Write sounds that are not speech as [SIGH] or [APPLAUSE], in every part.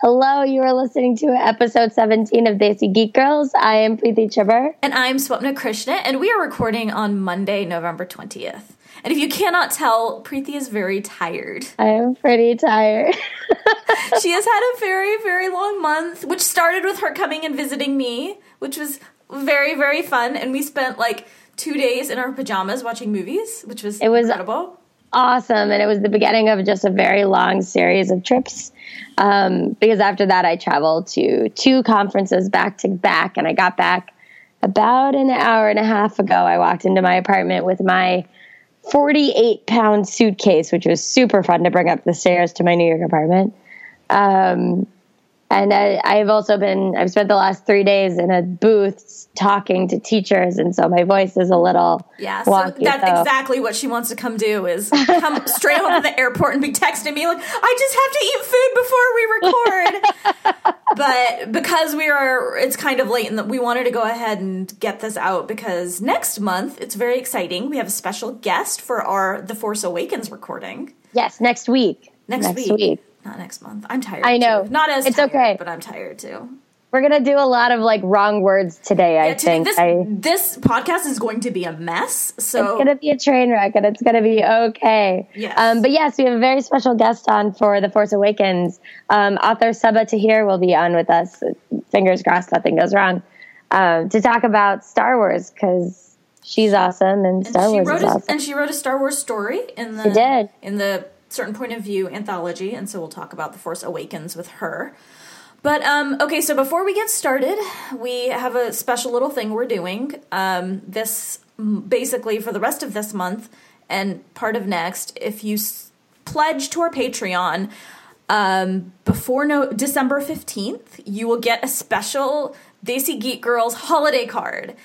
Hello, you are listening to episode 17 of Desi Geek Girls. I am Preeti Chibber. And I'm Swapna Krishna, and we are recording on Monday, November 20th. And if you cannot tell, Preeti is very tired. I am pretty tired. [LAUGHS] she has had a very, very long month, which started with her coming and visiting me, which was very, very fun. And we spent like two days in our pajamas watching movies, which was, It was- incredible. Awesome. And it was the beginning of just a very long series of trips. Um, because after that, I traveled to two conferences back to back. And I got back about an hour and a half ago. I walked into my apartment with my 48 pound suitcase, which was super fun to bring up the stairs to my New York apartment. Um, and I, I've also been, I've spent the last three days in a booth talking to teachers. And so my voice is a little Yeah, so wonky. that's so- exactly what she wants to come do is [LAUGHS] come straight home from the airport and be texting me like, I just have to eat food before we record. [LAUGHS] but because we are, it's kind of late, and we wanted to go ahead and get this out because next month it's very exciting. We have a special guest for our The Force Awakens recording Yes, next week. next, week. Not next month. I'm tired. I know. too. Not as It's tired, okay. but I'm tired too. We're gonna do a lot of like wrong words today. I today- think this I, this podcast is going to be a mess. So it's gonna be a train wreck, and it's gonna be okay. Yes. Um, but yes, we have a very special guest on for The Force Awakens. Um, author Sabaa Tahir will be on with us. Fingers crossed, nothing goes wrong. Um, to talk about Star Wars because she's awesome and Star she Wars wrote is a, awesome. and she wrote a Star Wars story in the She did. in the certain point of view anthology, and so we'll talk about the Force Awakens with her. But um, okay, so before we get started, we have a special little thing we're doing. Um, this basically for the rest of this month and part of next, if you s- pledge to our Patreon um, before no December fifteenth, you will get a special Desi Geek Girls holiday card.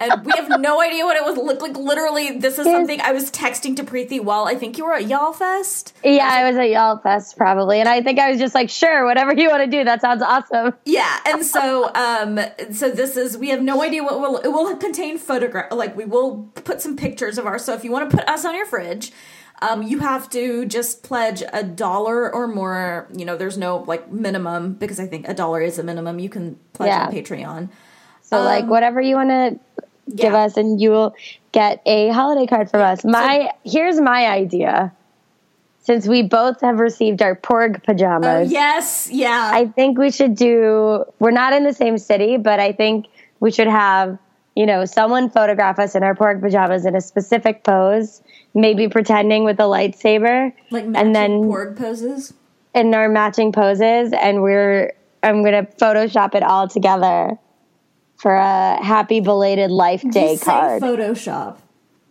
And we have no idea what it was look like. Literally, this is Yes. something I was texting to Preeti while I think you were at YALLFest. yeah, I was at YALLFest probably, and I think I was just like, sure, whatever you want to do. That sounds awesome. Yeah, and so um so this is we have no idea what will it will contain photograph like we will put some pictures of our so if you want to put us on your fridge um, you have to just pledge a dollar or more. You know, there's no like minimum because I think a dollar is a minimum. You can pledge Yeah. on Patreon. So like Um, whatever you want to give yeah. us, and you will get a holiday card from us. My here's my idea. Since we both have received our Porg pajamas, yes, yeah. I think we should do. We're not in the same city, but I think we should have you know someone photograph us in our Porg pajamas in a specific pose, maybe pretending with a lightsaber, like matching and then porg poses. in our matching poses, and we're I'm gonna Photoshop it all together for a happy belated Life Day you card. Photoshop,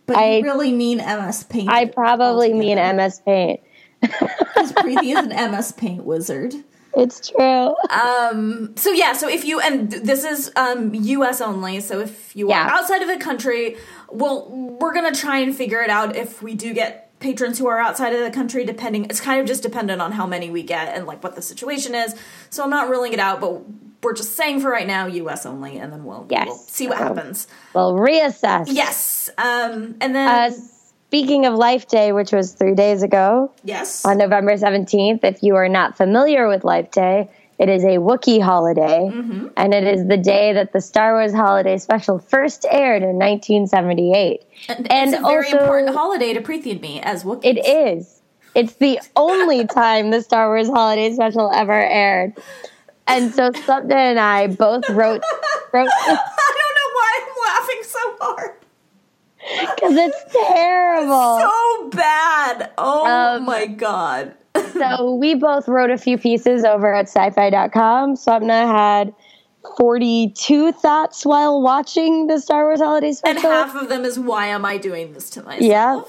but I- you really mean MS Paint. I probably mean MS Paint. [LAUGHS] because Preeti is an MS Paint wizard. It's true. Um, so yeah, so if you and this is um US only, so if you Yeah. are outside of the country, well we're going to try and figure it out if we do get patrons who are outside of the country depending it's kind of just dependent on how many we get and like what the situation is. So I'm not ruling it out, but we're just saying for right now US only and then we'll, Yes. we'll see what happens. We'll reassess. Yes. Um and then Uh, speaking of Life Day, which was three days ago yes. on November 17th, if you are not familiar with Life Day, it is a Wookiee holiday, Mm-hmm. and it is the day that the Star Wars Holiday Special first aired in 1978. and, and it's a very also- important holiday to Preeti and me as Wookiees. It is. It's the only [LAUGHS] time the Star Wars Holiday Special ever aired. And so Swapna and I both wrote wrote [LAUGHS] I don't know why I'm laughing so hard. because it's terrible. so bad. Oh Um, my god. [LAUGHS] So we both wrote a few pieces over at syfy.com. Swapna had 42 thoughts while watching the Star Wars Holiday special. And half of them is why am I doing this to myself? Yeah.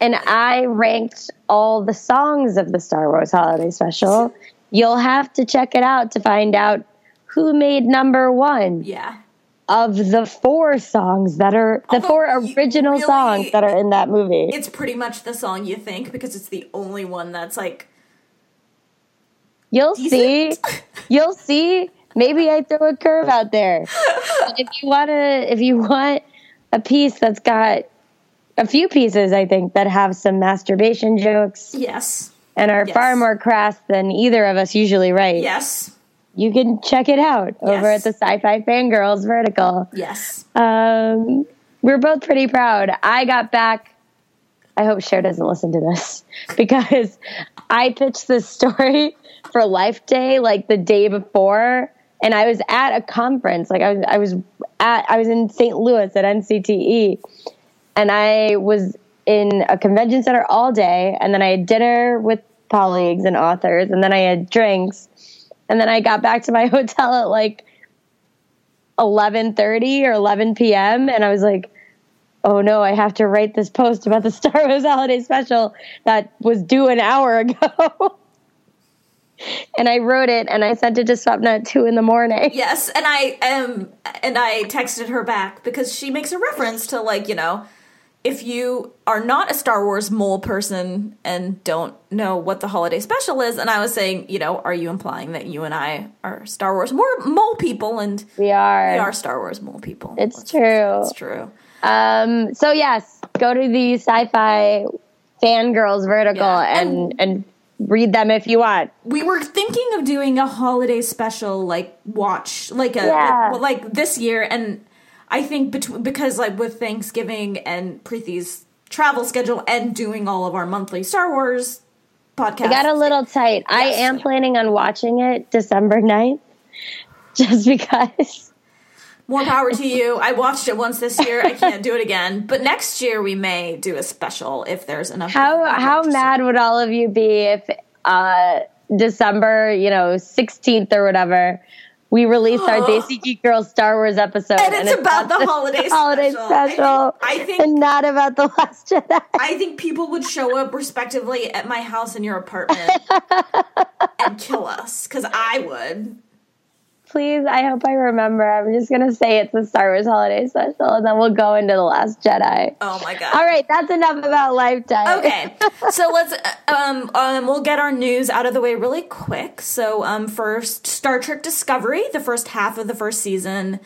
and I ranked all the songs of the Star Wars Holiday Special. You'll have to check it out to find out who made number one Yeah. of the four songs that are the Although four original really- songs that are in that movie. It's pretty much the song you think because it's the only one that's like You'll see. [LAUGHS] You'll see. Maybe I throw a curve out there. If you want to, if you want a piece that's got a few pieces, I think that have some masturbation jokes yes. And are Yes. far more crass than either of us usually write, Yes. you can check it out over at the SYFY Fangrrls Vertical. Yes. Um, we're both pretty proud. I got back. I hope Cher doesn't listen to this [LAUGHS] because I pitched this story [LAUGHS] for Life Day like the day before, and I was at a conference. Like I was, I was at, I was in St. Louis at NCTE, and I was in a convention center all day, and then I had dinner with colleagues and authors, and then I had drinks, and then I got back to my [LAUGHS] hotel at like 11:30 or 11 p.m. and I was like, "Oh no, I have to write this post about the [LAUGHS] Star Wars Holiday Special that was due an hour [LAUGHS] ago." and I wrote it and I sent it to Swapna at two in the morning. Yes, and I um and I texted her back because she makes a reference to like, you know, if you are not a Star Wars mole person and don't know what the holiday special is, and I was saying, you know, are you implying that you and I are Star Wars more mole people and We are. we are Star Wars mole people? It's Let's true. It's true. Um, so yes, go to the SYFY Fangrrls Vertical Yeah, and and read them if you want. We were thinking of doing a holiday special, like watch, like a Yeah. well, like this year, and I think between because like with Thanksgiving and Preeti's travel schedule and doing all of our monthly Star Wars podcasts, I got a little tight. I am planning on watching it December 9th [LAUGHS] just because. more power to you. I watched it once this year. I can't do it again, but next year we may do a special if there's enough. How how mad would all of you be if uh, December, you know, 16th or whatever, we release our [GASPS] Desi Geek Girls Star Wars episode And it's about the holiday [LAUGHS] holiday special. special, I think- I think- and not about the Last Jedi. I think people would show up respectively at my house and your apartment [LAUGHS] and kill us because I would. Please, I hope I remember. I'm just gonna say it's the Star Wars holiday special, and then we'll go into the Last Jedi. Oh my god. All right, that's enough about Lifetime. Okay, [LAUGHS] so let's uh, um, um we'll get our news out of the way really quick. So um first, Star Trek Discovery, the first half of the first season,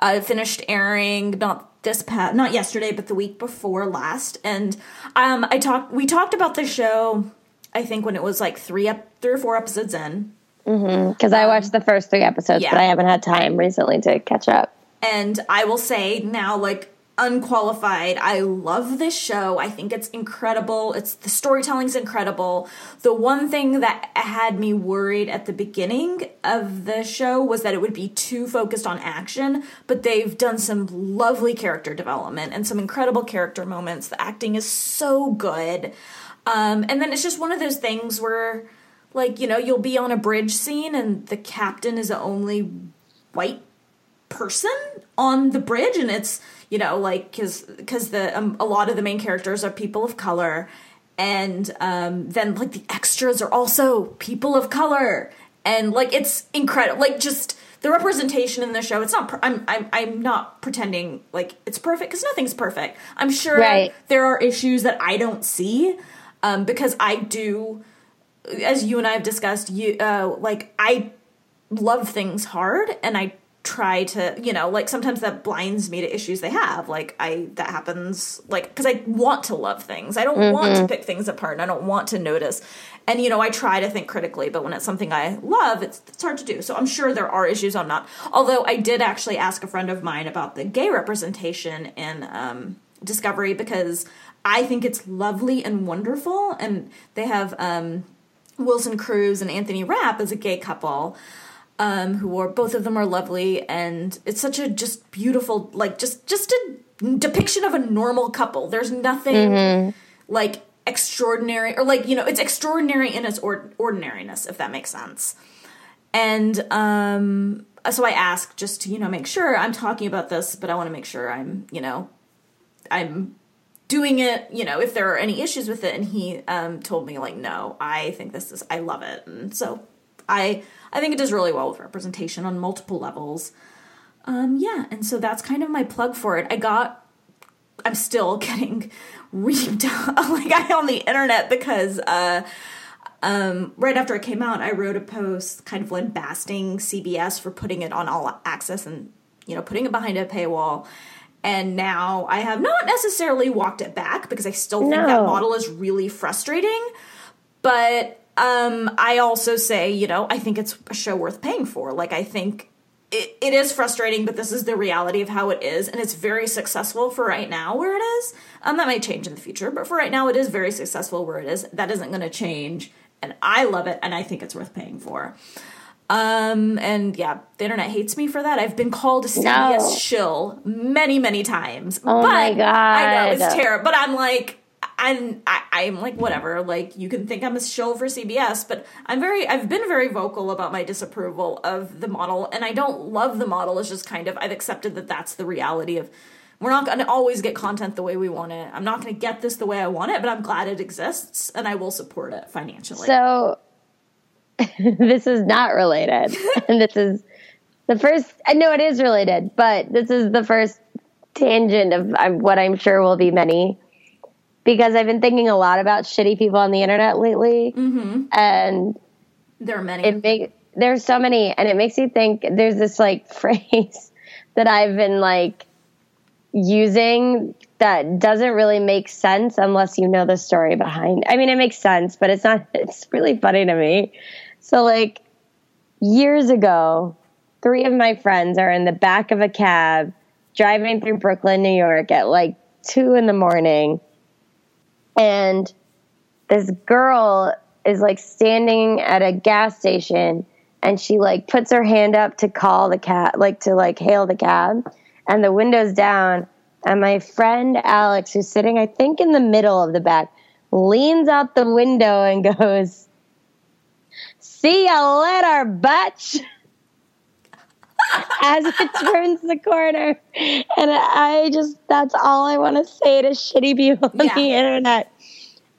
uh, finished airing not this past not yesterday, but the week before last, and um I talked we talked about the show. I think when it was like three up three or four episodes in, because I watched the first three episodes, yeah. but I haven't had time recently to catch up. And I will say now, like unqualified, I love this show. I think it's incredible. It's the storytelling's incredible. The one thing that had me worried at the beginning of the show was that it would be too focused on action, but they've done some lovely character development and some incredible character moments. The acting is so good. Um, and then it's just one of those things where like, you know, you'll be on a bridge scene and the captain is the only white person on the bridge and it's you know like because because the um, a lot of the main characters are people of color. And um then like the extras are also people of color. And like it's incredible like just the representation in the show it's not per- I'm, I'm i'm not pretending like it's perfect because nothing's perfect. I'm sure Right. there are issues that i don't see um because i do as you and i have discussed you uh like i love things hard and I try to, you know, like sometimes that blinds me to issues they have. Like I that happens like cuz I want to love things. I don't want to pick things apart and I don't want to notice. And you know, I try to think critically, but when it's something I love, it's it's hard to do. So I'm sure there are issues I'm not. Although I did actually ask a friend of mine about the gay representation in um Discovery because I think it's lovely and wonderful and they have um Wilson Cruz and Anthony Rapp as a gay couple, um, who are both of them are lovely, and it's such a just beautiful, like just just a depiction of a normal couple. There's nothing like extraordinary or like you know it's extraordinary in its or- ordinariness, if that makes sense. And um, so I ask just to you know make sure I'm talking about this, but I want to make sure I'm you know I'm doing it you know if there are any issues with it. And he um told me like no i think this is i love it. And so i i think it does really well with representation on multiple levels. Um yeah. And so that's kind of my plug for it. I got i'm still [LAUGHS] getting reamed [LAUGHS] like i on the internet because uh um, right after it came out, I wrote a post kind of lambasting CBS for putting it on all access and you know putting it behind a paywall. And now I have not necessarily walked it back because I still think that model is really frustrating. but um, I also say, you know, I think it's a show worth paying for. Like, I think it, it is frustrating, but this is the reality of how it is, and it's very successful for right now where it is. Um, that might change in the future, but for right now, it is very successful where it is. That isn't going to change, and I love it, and I think it's worth paying for. Um, and yeah, the internet hates me for that. I've been called a CBS No. shill many, many times. Oh but my God. I know it's terrible, but I'm like, I'm, I, I'm like, whatever. Like, you can think I'm a shill for CBS, but I'm very, I've been very vocal about my disapproval of the model, and I don't love the model. It's just kind of, I've accepted that that's the reality of. We're not going to always get content the way we want it. I'm not going to get this the way I want it, but I'm glad it exists, and I will support it financially. So [LAUGHS] this is not related. [LAUGHS] and this is the first I know it is related, but this is the first tangent of what I'm sure will be many. Because I've been thinking a lot about shitty people on the internet lately. Mm-hmm. And there are many. it make there's so many and it makes you think there's this like [LAUGHS] phrase that I've been like using that doesn't really make sense unless you know the story behind. I mean it makes sense, but it's not it's really funny to me. So like years ago, three of my friends are in the back of a cab driving through Brooklyn, New York at like 2 in the morning. And this girl is like standing at a gas station and she like puts her hand up to call the cab like to like hail the cab. And the window's down and my friend alex who's sitting i think in the middle of the back leans out the window and [LAUGHS] goes see ya later bitch as it [LAUGHS] turns the corner and i just that's all i want to say to shitty people on Yeah. the internet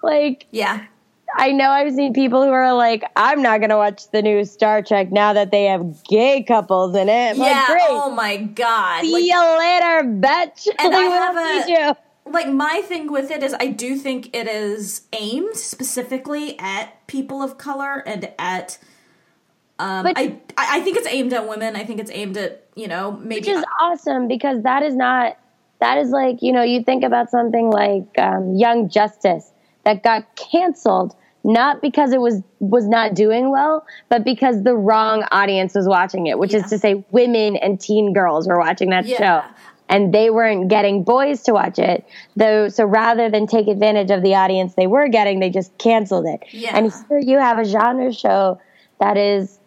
like yeah. I know I've seen people who are like, I'm not going to watch the new Star Trek now that they have gay couples in it. I'm Yeah. like, great. Oh my god. See Like, you later, bitch. And [LAUGHS] Like, I have a- you. Like my thing with it is I do think it is aimed specifically at people of color and at um But- I I think it's aimed at women. I think it's aimed at, you know, maybe Which is awesome because that is not, that is like, you know, you think about something like um, Young Justice that got canceled. Not because it was was not doing well, but because the wrong audience was watching it, which Yeah. is to say, women and teen girls were watching that Yeah. show. And they weren't getting boys to watch it. Though, so rather than take advantage of the audience they were getting, they just canceled it. Yeah. And here you have a genre show that is,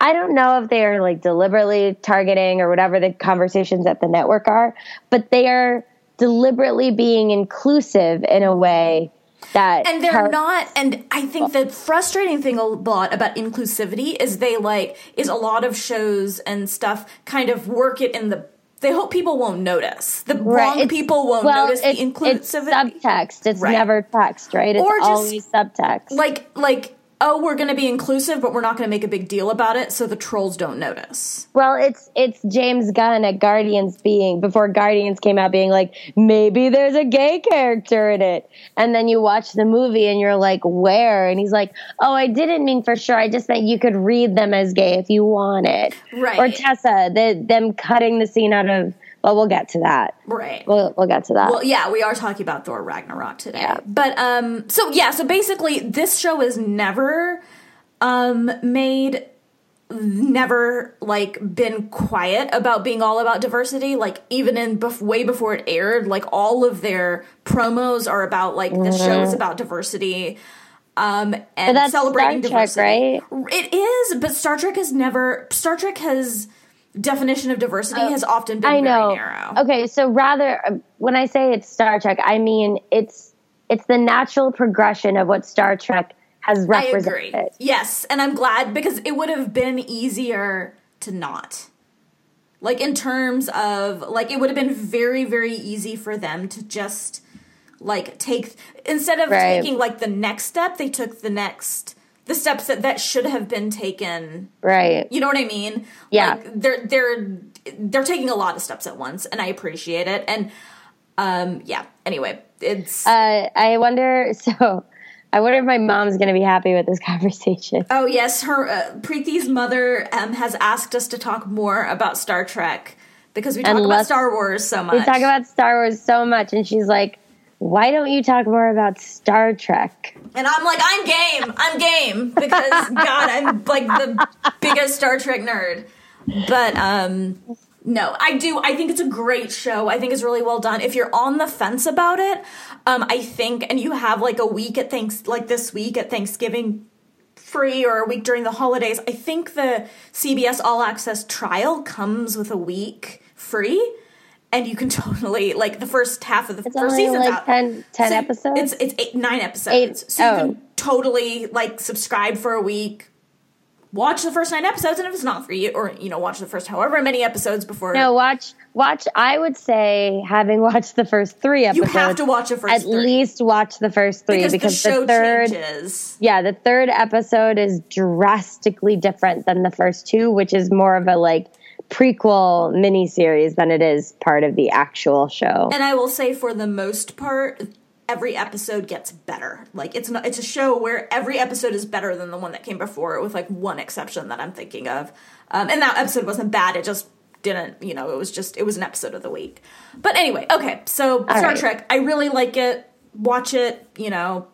I don't know if they are like deliberately targeting or whatever the conversations at the network are, but they are deliberately being inclusive in a way that and they're not and i think the frustrating thing a lot about inclusivity is they like is a lot of shows and stuff kind of work it in the they hope people won't notice the Right, wrong it's- people won't well, notice the it's, it's subtext. It's Right. never text, right? It's Or just- always subtext. like like oh we're going to be inclusive but we're not going to make a big deal about it so the trolls don't notice. Well, it's it's James Gunn at Guardians being before Guardians came out being like maybe there's a gay character in it, and then you watch the movie and you're like where, and he's like oh I didn't mean for sure. I just meant you could read them as gay if you wanted, Right. Or Tessa, the, them cutting the scene out of well we'll get to that, right we'll we'll get to that. Well, yeah, we are talking about Thor Ragnarok today. Yeah. But um so yeah, so basically this show is never um made never like been quiet about being all about diversity like even in bef- way before it aired like all of their promos are about like the show is about diversity um and Mm-hmm. But that's celebrating Star Trek, diversity it is but star trek has never star trek has definition of diversity has often been Oh, I know. very narrow Okay, so rather uh, when I say it's Star Trek, I mean it's it's the natural progression of what Star Trek has I represented. agree. Yes, and I'm glad because it would have been easier to not. Like in terms of like it would have been very very easy for them to just like take instead of Right. taking like the next step, they took the next the steps that that should have been taken. Right. You know what I mean? Yeah. Like they're they're they're taking a lot of steps at once and I appreciate it. And um yeah, anyway, it's Uh, I wonder. [LAUGHS] So, I wonder if my mom's going to be happy with this [LAUGHS] conversation. Oh yes, her uh, Preeti's mother um, has asked us to talk more about Star Trek because we talk about Star Wars so much. We talk about Star Wars so much, and she's like, why don't you talk more about Star Trek? And I'm like, I'm game. I'm game because [LAUGHS] God, I'm like the biggest Star Trek nerd. But um no, I do. I think it's a great show. I think it's really well done. If you're on the fence about it, um, I think, and you have like a week at thanks, like this week at Thanksgiving free or a week during the holidays, I think the CBS All Access trial comes with a week free and you can [LAUGHS] totally like the first half of the It's first only season's like out. 10, 10 So episodes. It's it's eight nine episodes. Eight- So you oh. can totally like subscribe for a week, watch the first nine episodes, and if it's not for you, or you know, watch the first however many episodes before. no, watch, watch. I would say, having [LAUGHS] watched the first three episodes you have to watch the first at three least watch the first three because, because, the the third, changes. yeah, the third episode is drastically different than the first two, which is more of a like prequel miniseries than it is part of the actual show. And I will say, for the most part, every episode gets better. Like it's not, it's a show where every episode is better than the one that came before with like one exception that I'm thinking of. Um, and that episode wasn't bad. It just didn't, you know, it was just it was an episode of the week. But anyway, okay. So Star right. Trek, I really like it. Watch it. You know,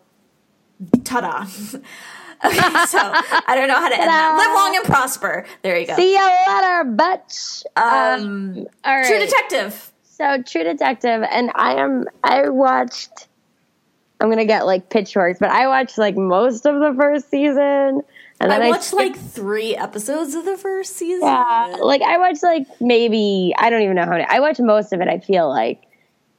ta-da. [LAUGHS] okay, [LAUGHS] so I don't know how to end that. Live long and prosper. There you go. See you later, bitch. um, all right. True Detective. So True Detective, and I am. I watched. I'm gonna get like pitchforks, but I watched like most of the first season, and then I I, watched like three episodes of the first season. yeah, like I watched like maybe I don't even know how many. I watched most of it. I feel like,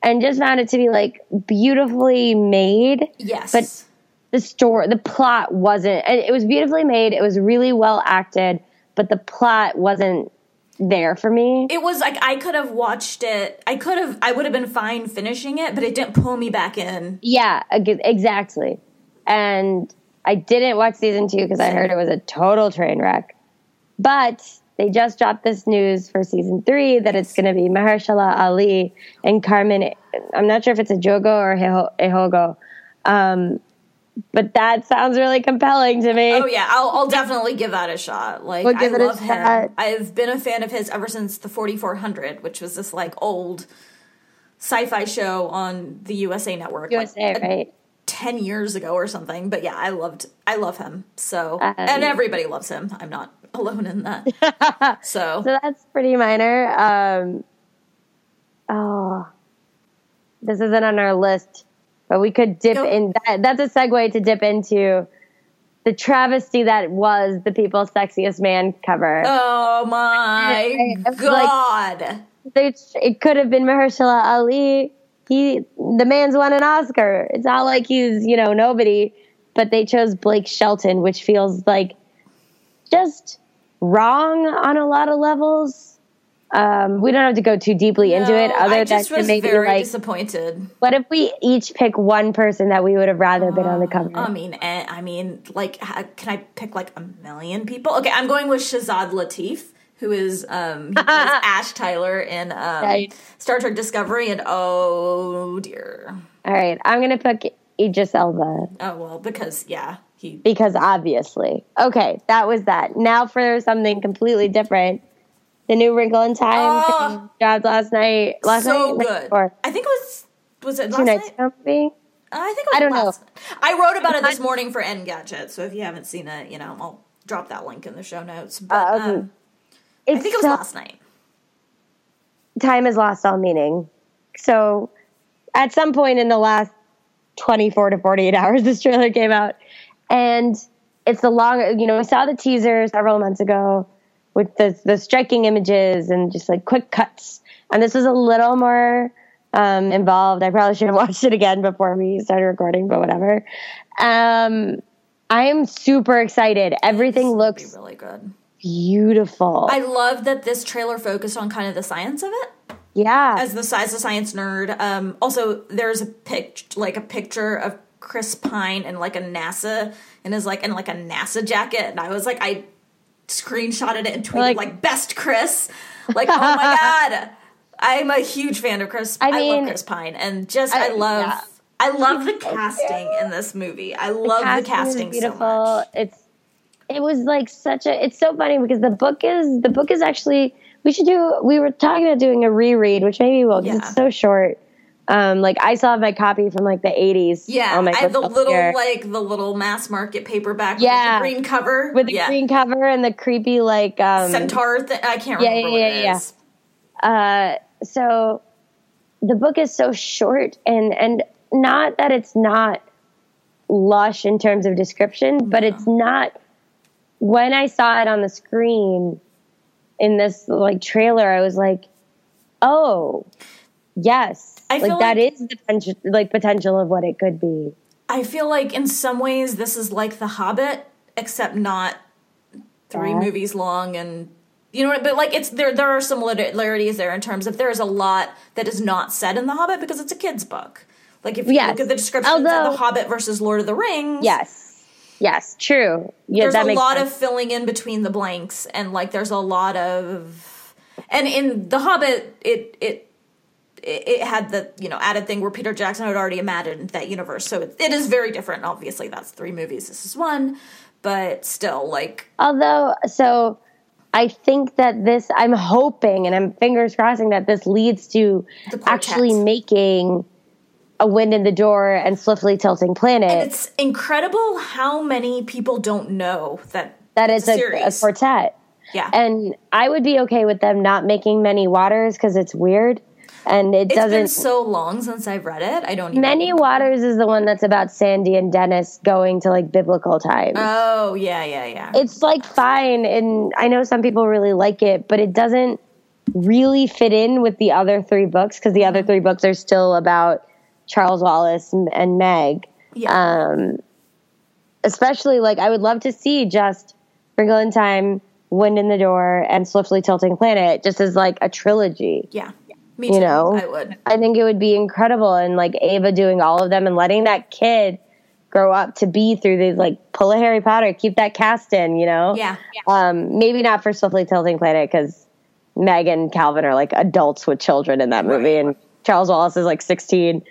and just found it to be like beautifully made. Yes. But the story, the plot wasn't. and It was beautifully made. It was really well acted, but the plot wasn't there for me. it was like I could have watched it. I could have. I would have been fine finishing it, but it didn't pull me back in. Yeah, exactly. And I didn't watch season two because I heard it was a total train wreck. But they just dropped this news for season three that it's going to be Mahershala Ali and Carmen. I'm not sure if it's a Jogo or Eho- Ehogo. Um, but that sounds really compelling to me. Oh yeah, I'll, I'll definitely give that a shot. Like We'll I give it a love him. shot. I've been a fan of his ever since the 4400, which was this like old sci-fi show on the USA Network. like, USA, right? 10 years ago or something but yeah i loved i love him so Um, and everybody loves him i'm not alone in that [LAUGHS] so So that's pretty minor. Um, oh, this isn't on our list, but we could dip in. That, that's a segue to dip into the travesty that was the People's Sexiest Man cover. oh my like- god It, it could have been Mahershala Ali. He, the man's won an Oscar. It's not like he's you know nobody, but they chose Blake Shelton, which feels like just wrong on a lot of levels. Um, we don't have to go too deeply into it, other I than just to was maybe very like, disappointed what if we each pick one person that we would have rather been on the cover? i mean eh, i mean like can i pick like a million people okay i'm going with shazad latif who is um [LAUGHS] ash tyler in um, Right. star trek discovery and oh dear All right, I'm gonna pick Idris Elba. oh well because yeah he because obviously. Okay, that was that. Now for something completely different. The new Wrinkle in Time Oh. dropped last night. Last so night, good or i think it was was it two last nights night maybe. I think it was I don't last- I wrote about it this morning for Engadget, so if you haven't seen it, you know, I'll drop that link in the show notes. But Uh, okay. um, I think it was so- last night. time has lost all meaning. So, at some point in the last 24 to 48 hours, [LAUGHS] this trailer came out. And it's the long, you know, we saw the teaser several months ago with the, the striking images and just like quick cuts. And this was a little more um, involved. I probably should have [LAUGHS] watched it again before we started recording, but whatever. Um, I am super excited. Everything looks really good. beautiful. I love that this trailer focused on kind of the science of it. yeah. As the size of science nerd, um, also there's a pic, like a picture of Chris Pine and like a NASA and is like in like a NASA jacket, and I was like, I screenshotted it and tweeted Like- like, best Chris, like oh my [LAUGHS] god, I'm a huge fan of Chris. I I, love mean- Chris Pine, and just I, I- love. yeah. I [LAUGHS] love the casting in this movie. I love the casting so beautiful. much. It's it was like such a. It's so funny because the book is the book is actually. We should do. We were talking about doing a reread, which maybe we'll because Yeah. it's so short. Um, like I still have my copy from like the 80s. Yeah, my I have the little here. like the little mass market paperback Yeah. with the green cover with the yeah. green cover and the creepy like um, centaur. Th- I can't Yeah, remember yeah, what it yeah, is. uh, so the book is so short and and not that it's not lush in terms of description but it's not when i saw it on the screen in this like trailer i was like oh yes I feel like that like- is the potential like potential of what it could be I feel like in some ways this is like The Hobbit, except not three Yeah. movies long and you know what but like it's there there are similarities there in terms of there is a lot that is not said in The Hobbit because it's a kid's book. Like if you Yes. look at the descriptions Although- of The Hobbit versus Lord of the Rings, yes yes true yeah there's a lot sense. of filling in between the blanks and like there's a lot of and in the hobbit it it it it had the you know added thing where peter jackson had already imagined that universe. So it, it is very different. Obviously that's three movies. This is one. But still like Although, so I think that this, I'm hoping and I'm fingers crossing that this leads to actually making a wind in the door and swiftly tilting planet. it's incredible how many people don't know that that it's a, a quartet. yeah. And I would be okay with them not making many waters because it's weird and it it's doesn't. It's been so long since i've read it i don't even Many Waters is the one that's about Sandy and Dennis going to like biblical times. oh yeah yeah yeah. It's like fine and i know some people really like it but it doesn't really fit in with the other three books because the other three books are still about charles wallace and, and meg. Yeah. Um, especially like i would love to see just wrinkle in time wind in the door and swiftly tilting planet just as like a trilogy. Yeah me you too know i would i think it would be incredible and like ava doing all of them and letting that kid grow up to be through these like pull a harry potter keep that cast in you know yeah um, maybe not for Swiftly Tilting Planet because Meg and Calvin are like adults with children in that movie, and Charles Wallace is like 16.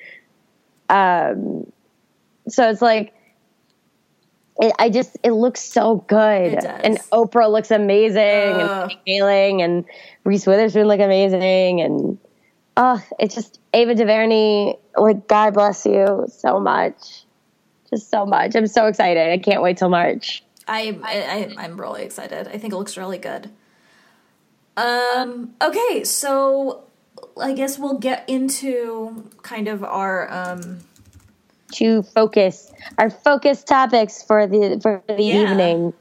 Um, so it's like, it, I just, it looks so good. It does. And Oprah looks amazing, Ugh. and Kaling and Reese Witherspoon look amazing. And oh, it's just Ava DuVernay, like, God bless you so much. Just so much. I'm so excited. I can't wait till March. I, I I'm really excited. I think it looks really good. Um. Okay, so I guess we'll get into kind of our um. to focus our focus topics for the for the Yeah. evening.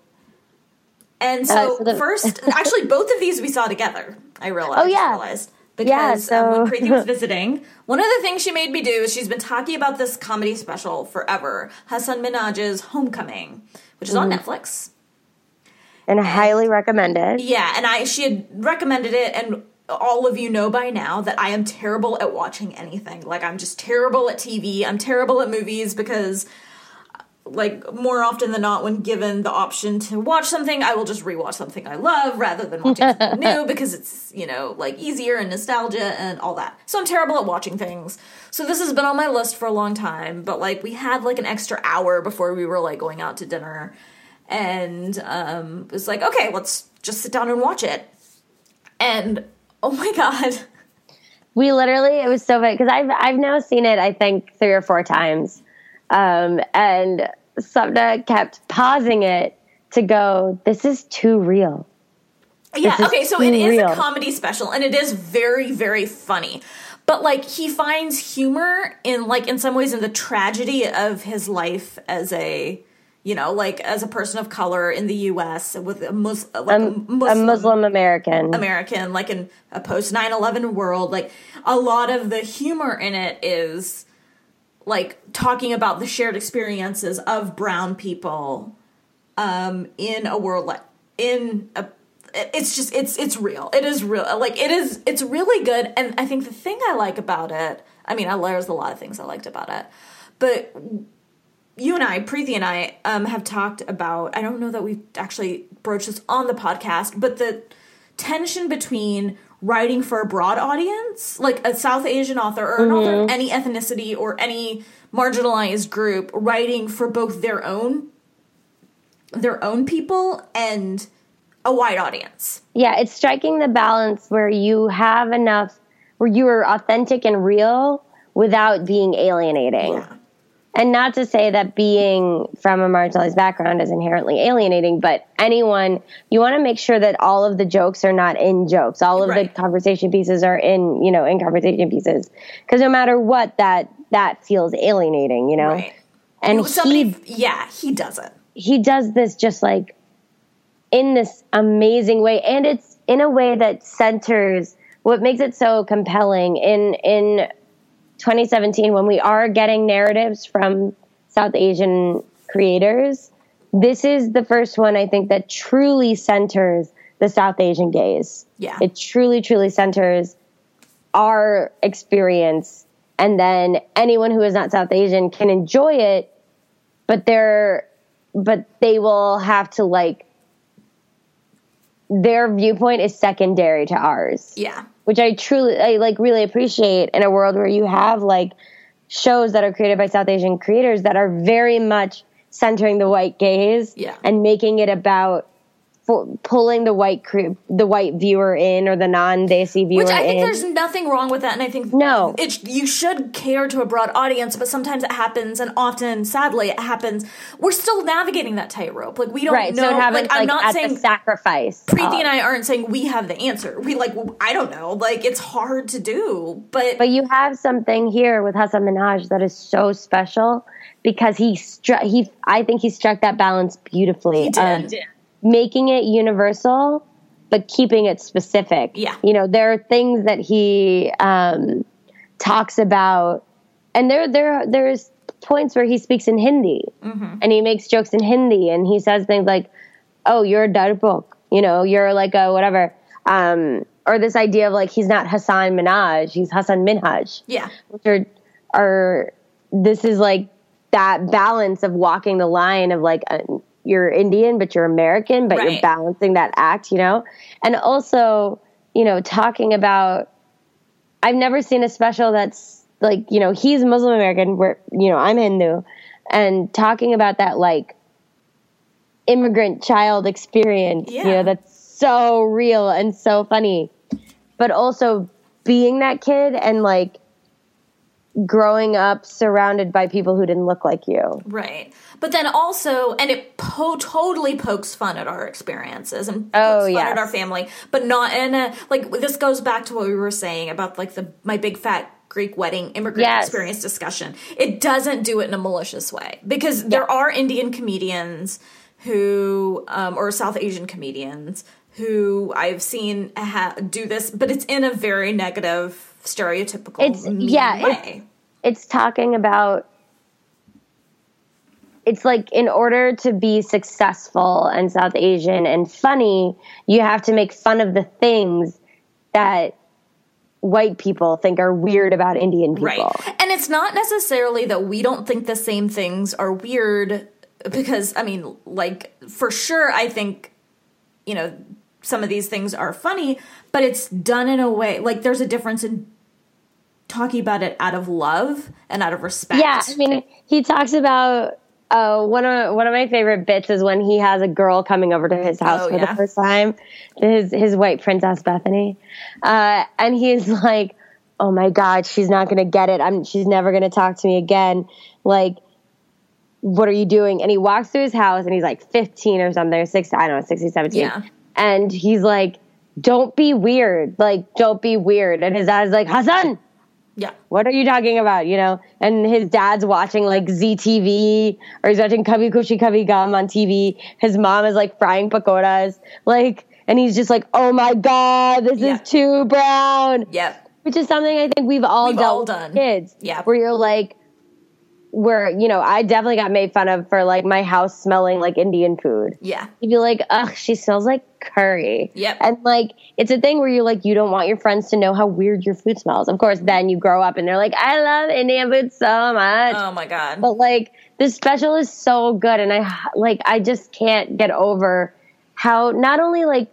And so, Uh, so the- first, actually, both of these we saw together. I realized. [LAUGHS] Oh, yeah. realized. Yeah, Because um, when so- Preeti was [LAUGHS] visiting, one of the things she made me do is she's been talking about this comedy special forever, Hasan Minhaj's Homecoming, which is on Mm-hmm. Netflix. And I highly recommended. Yeah, and I she had recommended it, and all of you know by now that I am terrible at watching anything. Like I'm just terrible at TV. I'm terrible at movies because, like more often than not, when given the option to watch something, I will just rewatch something I love rather than watching something [LAUGHS] new because it's you know like easier and nostalgia and all that. So I'm terrible at watching things. So this has been on my list for a long time, but like we had like an extra hour before we were like going out to dinner and um, it was like, okay, let's just sit down and watch it. And oh my god, We literally it was so funny because I've I've now seen it I think three or four times, um, and Swapna kept pausing it to go. This is too real. yeah, okay, so it is real. a comedy special, and it is very, very funny. But like he finds humor in like in some ways in the tragedy of his life as a you know like as a person of color in the U.S. with a, mus- like a, Um, Muslim, a Muslim American. American, like in a post 9 11 world, like a lot of the humor in it is like talking about the shared experiences of brown people um, in a world like in a it's just it's it's real. It is real. Like it is it's really good. And i think the thing i like about it i mean I, there's a lot of things i liked about it. But you and I, Preeti and I, um, have talked about. I don't know that we've actually broached this on the podcast, but the tension between writing for a broad audience, like a South Asian author or an author of mm-hmm. any ethnicity or any marginalized group, writing for both their own their own people and a wide audience. Yeah, it's striking the balance where you have enough, where you are authentic and real without being alienating. Yeah. And not to say that being from a marginalized background is inherently alienating, but anyone, you want to make sure that all of the jokes are not in jokes. All of Right. the conversation pieces are in, you know, in conversation pieces. Because no matter what, that that feels alienating, you know. Right. And Somebody, he yeah, he does it. he does this just like in this amazing way and it's in a way that centers what makes it so compelling in in 2017 when we are getting narratives from South Asian creators this is the first one I think that truly centers the South Asian gaze Yeah. it truly truly centers our experience and then anyone who is not South Asian can enjoy it but they're but they will have to like their viewpoint is secondary to ours Yeah. Which i truly i like really appreciate in a world where you have like shows that are created by south asian creators that are very much centering the white gaze Yeah. and making it about for, pulling the white cre- the white viewer in or the non-desi viewer Which I think in. there's nothing wrong with that, and I think No. it you should care to a broad audience. But sometimes it happens, and often, sadly, it happens. We're still navigating that tightrope. Like we don't right know. so it happens like I'm not at saying the sacrifice Preeti of- and I aren't saying we have the answer. We like I don't know. Like it's hard to do, but, But you have something here with Hasan Minhaj that is so special because he struck. He, I think he struck that balance beautifully. He did. Um, of making it universal, but keeping it specific. Yeah. you know, there are things that he um, talks about, and there, there, there's points where he speaks in Hindi, Mm-hmm. and he makes jokes in Hindi, and he says things like, "Oh, you're a darbok," you know, you're like a whatever. Um, or this idea of like he's not Hassan Minaj, he's Hassan Minhaj yeah, which are are this is like that balance of walking the line of like uh, you're Indian but you're American but Right. you're balancing that act, you know, and also you know talking about. I've never seen a special that's like you know he's Muslim American, where you know I'm Hindu, and talking about that like immigrant child experience, you know, that's so real and so funny, but also being that kid and like growing up surrounded by people who didn't look like you. right. But then also, and it po- totally pokes fun at our experiences and Oh, pokes fun yes. at our family, but not in a like. This goes back to what we were saying about like the my big fat Greek wedding immigrant Yes. experience discussion. It doesn't do it in a malicious way because there are Indian comedians who, um, or South Asian comedians who I've seen ha- do this, but it's in a very negative, stereotypical It's yeah, way. it's, it's talking about it's like in order to be successful and South Asian and funny, you have to make fun of the things that white people think are weird about Indian people. Right. And it's not necessarily that we don't think the same things are weird because I mean, like for sure I think you know some of these things are funny, but it's done in a way like there's a difference in talking about it out of love and out of respect. Yeah, I mean, he talks about uh, one of one of my favorite bits is when he has a girl coming over to his house Oh, for yeah. the first time, his his white princess Bethany, uh, and he's like, "Oh my God, she's not gonna get it. I'm she's never gonna talk to me again." Like, what are you doing? And he walks through his house, and he's like 15 or something, or 16, I don't know, 16, 17, Yeah. and he's like, "Don't be weird. Like, don't be weird." And his dad's like, "Hassan." Yeah. what are you talking about? You know, and his dad's watching like Zee TV or he's watching Kabhi Khushi Kabhie Gham on TV. His mom is like frying pakoras, like, and he's just like, oh my god, this Yeah. is too brown. Yep. Which is something I think we've all We've dealt all done. kids. Yeah. where you're like, where you know, I definitely got made fun of for like my house smelling like Indian food. Yeah. You'd be like, ugh, she smells like curry. Yep. And like, it's a thing where you're like, you don't want your friends to know how weird your food smells. Of course, then you grow up and they're like, I love Indian food so much. Oh my god. But like, this special is so good. And I, like, I just can't get over how not only like,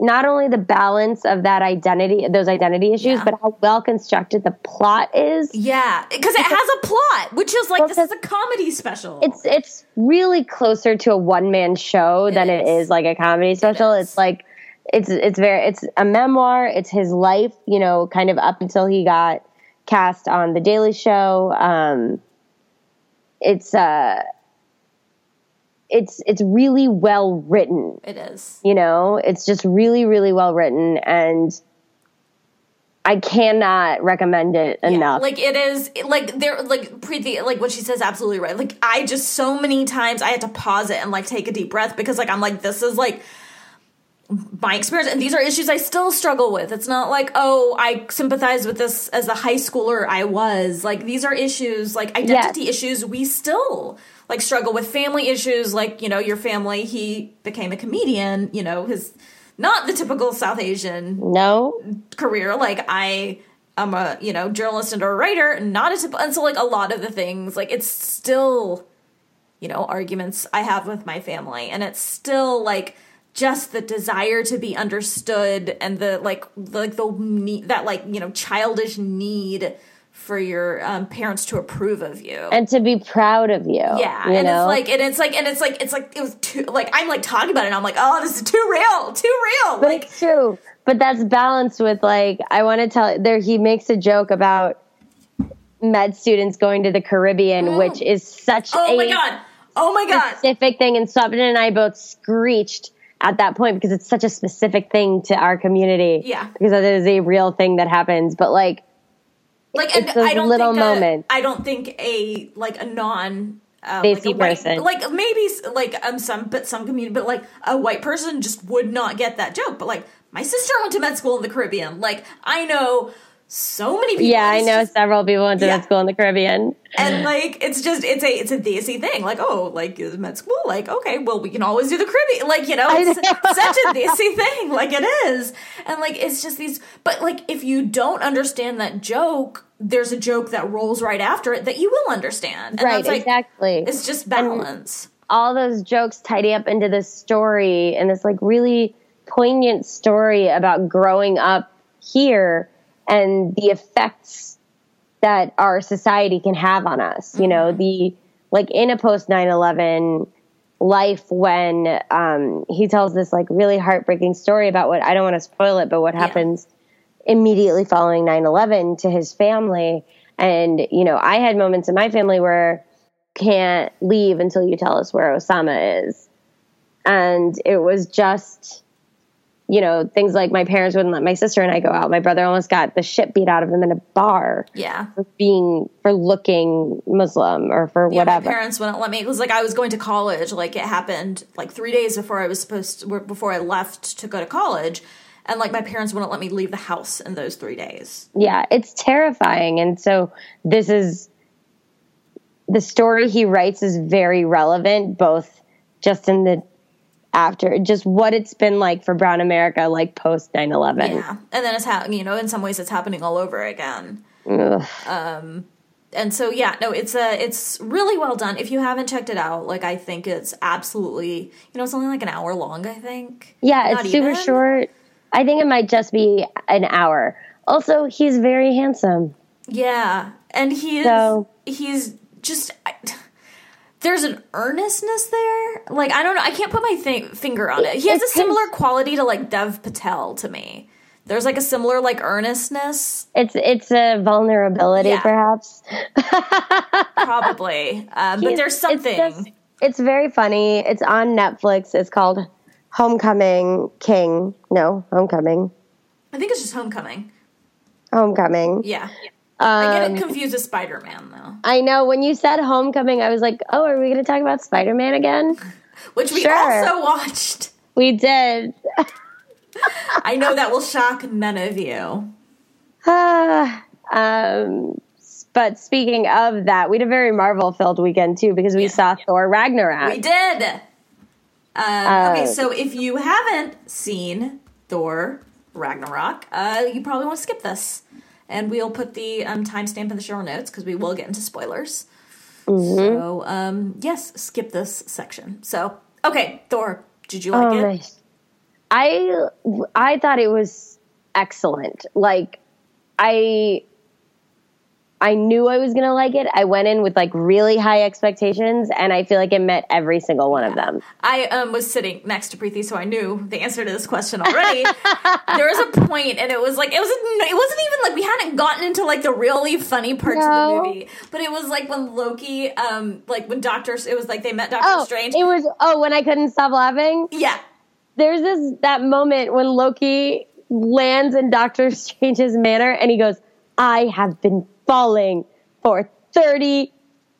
not only the balance of that identity, those identity issues, Yeah. but how well constructed the plot is. yeah, because it has a plot, which is like Well, this is a comedy special. it's it's really closer to a one man show than it is. is like a comedy special. is. It's like it's it's very it's a memoir. It's his life, you know, kind of up until he got cast on The Daily Show. Um, it's uh, it's it's really well written. It is. You know, it's just really really well written, and I cannot recommend it Yeah, enough. Like it is like there like Preeti like what she says absolutely right. Like I just so many times I had to pause it and like take a deep breath because like I'm like this is like my experience and these are issues I still struggle with. It's not like oh I sympathize with this as a high schooler I was. Like these are issues like identity issues we still like struggle with family issues like you know your family he became a comedian, you know, his not the typical South Asian no, career. Like I am a you know journalist and a writer, not a typical. And so like a lot of the things, like it's still you know arguments I have with my family, and it's still like just the desire to be understood and the like like the need that like you know childish need for your um, parents to approve of you and to be proud of you. yeah, you and know? it's like, and it's like, and it's like, it's like, it was too, like, I'm like talking about it, and I'm like, oh, this is too real, too real. But like, it's true. But that's balanced with like I want to tell there he makes a joke about med students going to the Caribbean, which is such oh a my god, oh my god, specific thing. And Swapna and I both screeched at that point because it's such a specific thing to our community. Yeah. Because that is a real thing that happens. But like like, and I don't little think a- moments. I don't think a like a non. Uh, like a white, person. like maybe like um some but some community but like a white person just would not get that joke but like my sister went to med school in the Caribbean like I know so many people yeah, I know just- several people went to Yeah. med school in the Caribbean. and like it's just it's a it's a desi thing like oh like is med school like okay well we can always do the caribbean like you know it's know. such a desi thing like it is and like it's just these but like if you don't understand that joke there's a joke that rolls right after it that you will understand and right, like, exactly. it's just balance all those jokes tidy up into this story and this like really poignant story about growing up here and the effects that our society can have on us. You know, the like in a post 9/11 life when um, he tells this like really heartbreaking story about what I don't want to spoil it, but what happens immediately following 9/11 to his family. And you know, I had moments in my family where can't leave until you tell us where Osama is. And it was just, you know, things like my parents wouldn't let my sister and I go out. My brother almost got the shit beat out of him in a bar yeah for being, for looking Muslim or for yeah, whatever. my parents wouldn't let me. It was like I was going to college. Like it happened like three days before I was supposed to, before I left to go to college, and like my parents wouldn't let me leave the house in those three days. yeah, it's terrifying. And so this is the story he writes is very relevant, both just in the after, just what it's been like for Brown America, like post 9 11. Yeah, and then it's happening. You know, in some ways, it's happening all over again. Um, And so, yeah, no, it's a, it's really well done. If you haven't checked it out, like I think it's absolutely, you know, it's only like an hour long. I think. Yeah, Not it's super short. I think it might just be an hour. Also, he's very handsome. Yeah, and he is. So- he's just. I, there's an earnestness there. Like I don't know. I can't put my finger on it. He has a It's similar quality to like Dev Patel to me. There's like a similar like earnestness, It's it's a vulnerability, Yeah. perhaps. [LAUGHS] probably. Um, but there's it's something. just- It's, very funny. It's on Netflix. It's called Homecoming King. No, Homecoming. I think it's just Homecoming. Homecoming. Yeah, I get Um, it confused with Spider Man though, I know when you said Homecoming, I was like, oh, are we going to talk about Spider Man again? [LAUGHS] which we Sure. also watched. We did. [LAUGHS] I know that will shock none of you. Ah, [SIGHS] um, but speaking of that, we had a very Marvel filled weekend too because we Yeah. saw Thor Ragnarok. We did. Um, Uh, okay, so if you haven't seen Thor Ragnarok, uh, you probably want to skip this, and we'll put the um, timestamp in the show notes because we will get into spoilers. Mm-hmm. So um, yes, skip this section. So okay, Thor, did you like Oh, it? nice. I I thought it was excellent. Like I I knew I was going to like it. I went in with like really high expectations and I feel like it met every single one of them. I um, was sitting next to Preeti, so I knew the answer to this question already. [LAUGHS] there was a point, and it was like it was it wasn't even like we hadn't gotten into like the really funny parts No. of the movie, but it was like when Loki, um, like when Doctor, it was like they met Doctor Oh, Strange. it was oh when I couldn't stop laughing. yeah, There's this that moment when Loki lands in Doctor Strange's manor and he goes, "I have been falling for 30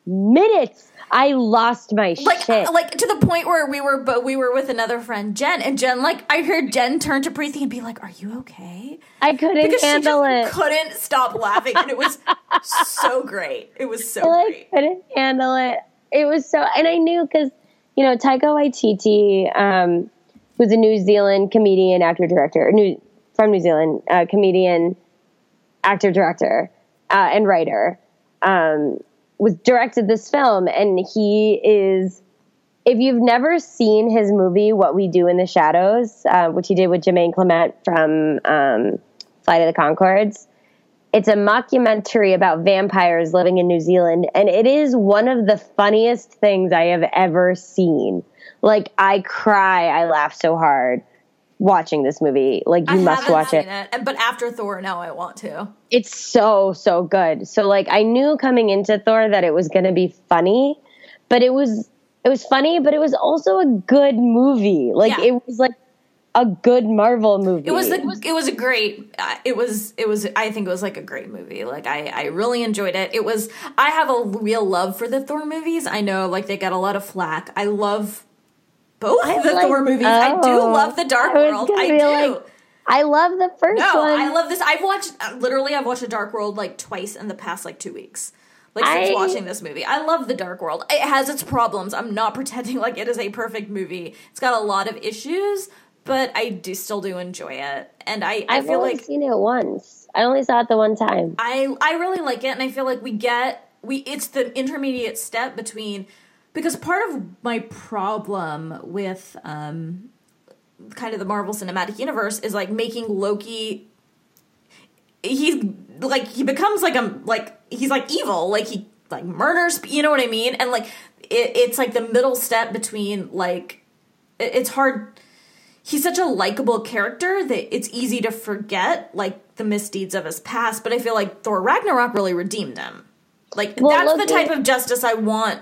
minutes. I lost my like shit." like to the point where we were but we were with another friend Jen and Jen like I heard Jen turn to Preeti and be like are you okay I couldn't because she handle just it. couldn't stop laughing and it was [LAUGHS] so great it was so great. I like great couldn't handle it. It was so, and I knew because you know Taika Waititi, um, who's a New Zealand comedian, actor, director, new from New Zealand, uh, comedian, actor, director, uh, and writer, um, was directed this film, and he is. If you've never seen his movie What We Do in the Shadows, uh, which he did with Jermaine Clement from um, Flight of the Conchords, it's a mockumentary about vampires living in New Zealand, and it is one of the funniest things I have ever seen. Like I cry, I laugh so hard watching this movie. Like you I must watch it. it but after Thor now I want to It's so so good. So like I knew coming into Thor that it was going to be funny, but it was it was funny, but it was also a good movie. Like Yeah. it was like a good Marvel movie. It was the, it was a great uh, it was it was I think it was like a great movie. Like I I really enjoyed it. It was I have a real love for the Thor movies. I know like they got a lot of flack. I love both I the like- Thor movies. I do oh, love the Dark World. I do. like, I love the first no, one. I love this. I've watched uh, literally I've watched the Dark World like twice in the past like 2 weeks. Like since I- watching this movie. I love the Dark World. It has its problems. I'm not [LAUGHS] pretending like it is a perfect movie. It's got a lot of issues, but I do still do enjoy it. And I, I I've feel only like seen it once. I only saw it the one time. I I really like it, and I feel like we get we it's the intermediate step between because part of my problem with um kind of the Marvel Cinematic Universe is like making Loki he's like he becomes like a like he's like evil. Like he like murders you know what I mean? And like it, it's like the middle step between like it, it's hard. He's such a likable character that it's easy to forget like the misdeeds of his past but i feel like thor ragnarok really redeemed him. Like Well, that's the type of justice i want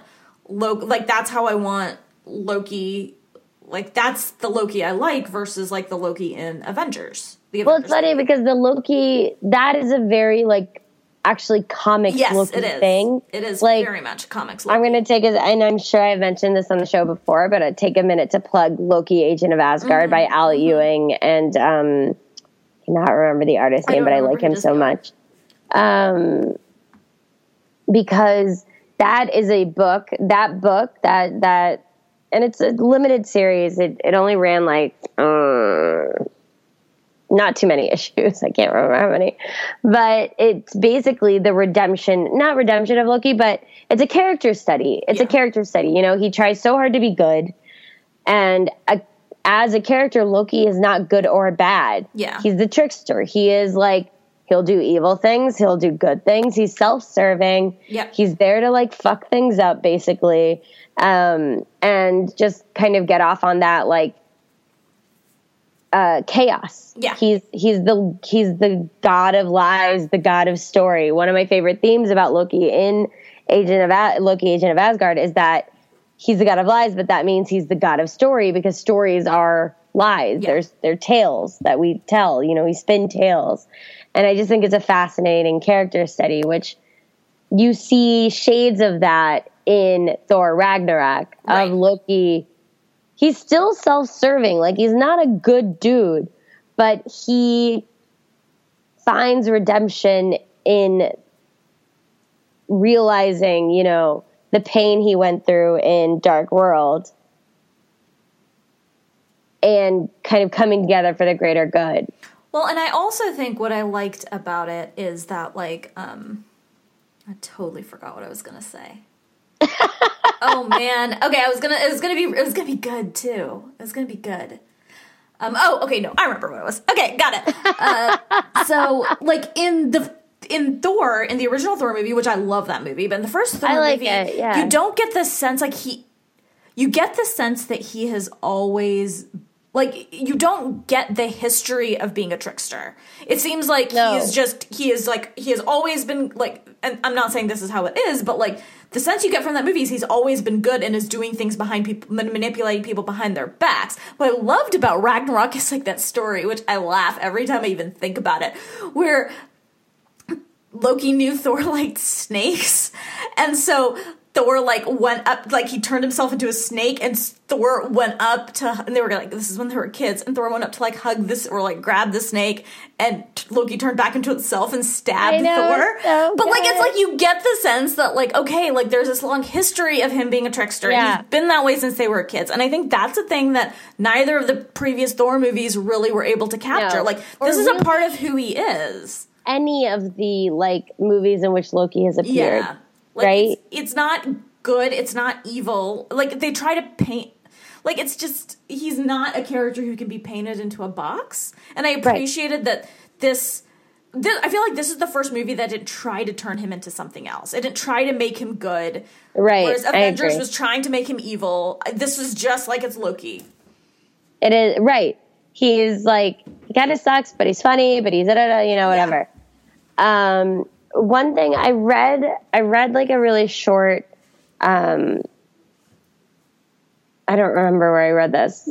loki like that's how i want loki like that's the loki i like versus like the loki in avengers the Well, it's funny because the Loki that is a very like actually comics yes Loki it is thing. it is like very much comics I'm going to take a, and I'm sure I've mentioned this on the show before, but I take a minute to plug Loki, Agent of Asgard by Mm-hmm. Al Ewing, and um, I cannot remember the artist name, don't but I like him so much. Um, because that is a book. That book that that, and it's a limited series. It it only ran like. Uh, not too many [LAUGHS] issues. I can't remember how many, but it's basically the redemption, not redemption of Loki, but it's a character study. It's Yeah. a character study. You know, he tries so hard to be good, and a, as a character, Loki is not good or bad. Yeah. he's the trickster. He is like he'll do evil things, he'll do good things. He's self-serving. Yeah. he's there to like fuck things up, basically, um, and just kind of get off on that like uh, chaos. Yeah. he's he's the he's the god of lies, the god of story. One of my favorite themes about Loki in Agent of Loki, Agent of Asgard, is that he's the god of lies, but that means he's the god of story because stories are lies. Yeah. There's they're tales that we tell. You know, we spin tales, and I just think it's a fascinating character study, which you see shades of that in Thor Ragnarok Right. of Loki he's still self-serving like he's not a good dude but he finds redemption in realizing you know the pain he went through in dark world and kind of coming together for the greater good Well, and I also think what I liked about it is that like um I totally forgot what I was gonna say. [LAUGHS] oh man. Okay, I was gonna it was gonna be it was gonna be good too. It was gonna be good. Um oh okay, no, I remember what it was. Okay, got it. Uh, so like in the in Thor, in the original Thor movie, which I love that movie, but in the first Thor like movie, it, yeah. you don't get the sense like he, you get the sense that he has always, like, you don't get the history of being a trickster. It seems like No. he is just, he is like, he has always been like, and I'm not saying this is how it is, but like, the sense you get from that movie is he's always been good and is doing things behind people, man- manipulating people behind their backs. What I loved about Ragnarok is like that story, which I laugh every time I even think about it, where Loki knew Thor [LAUGHS] liked snakes, and so Thor like went up, like he turned himself into a snake, and Thor went up to, and they were like, this is when they were kids, and Thor went up to like hug this or like grab the snake, and Loki turned back into itself and stabbed know, Thor. so but like, it's like you get the sense that like, okay, like there's this long history of him being a trickster. Yeah. He's been that way since they were kids, and I think that's a thing that neither of the previous Thor movies really were able to capture. No. Like, Or this is a part of who he is. Any of the like movies in which Loki has appeared. Yeah. Like, right? It's, it's not good. It's not evil. Like they try to paint. Like it's just he's not a character who can be painted into a box. And I appreciated that this. This, I feel like this is the first movie that didn't try to turn him into something else. It didn't try to make him good. Right, Whereas Avengers was trying to make him evil. This was just like it's Loki. It is right. He's like he kind of sucks, but he's funny, but he's da, da, da, you know whatever. Um, one thing I read, I read like a really short. Um, I don't remember where I read this.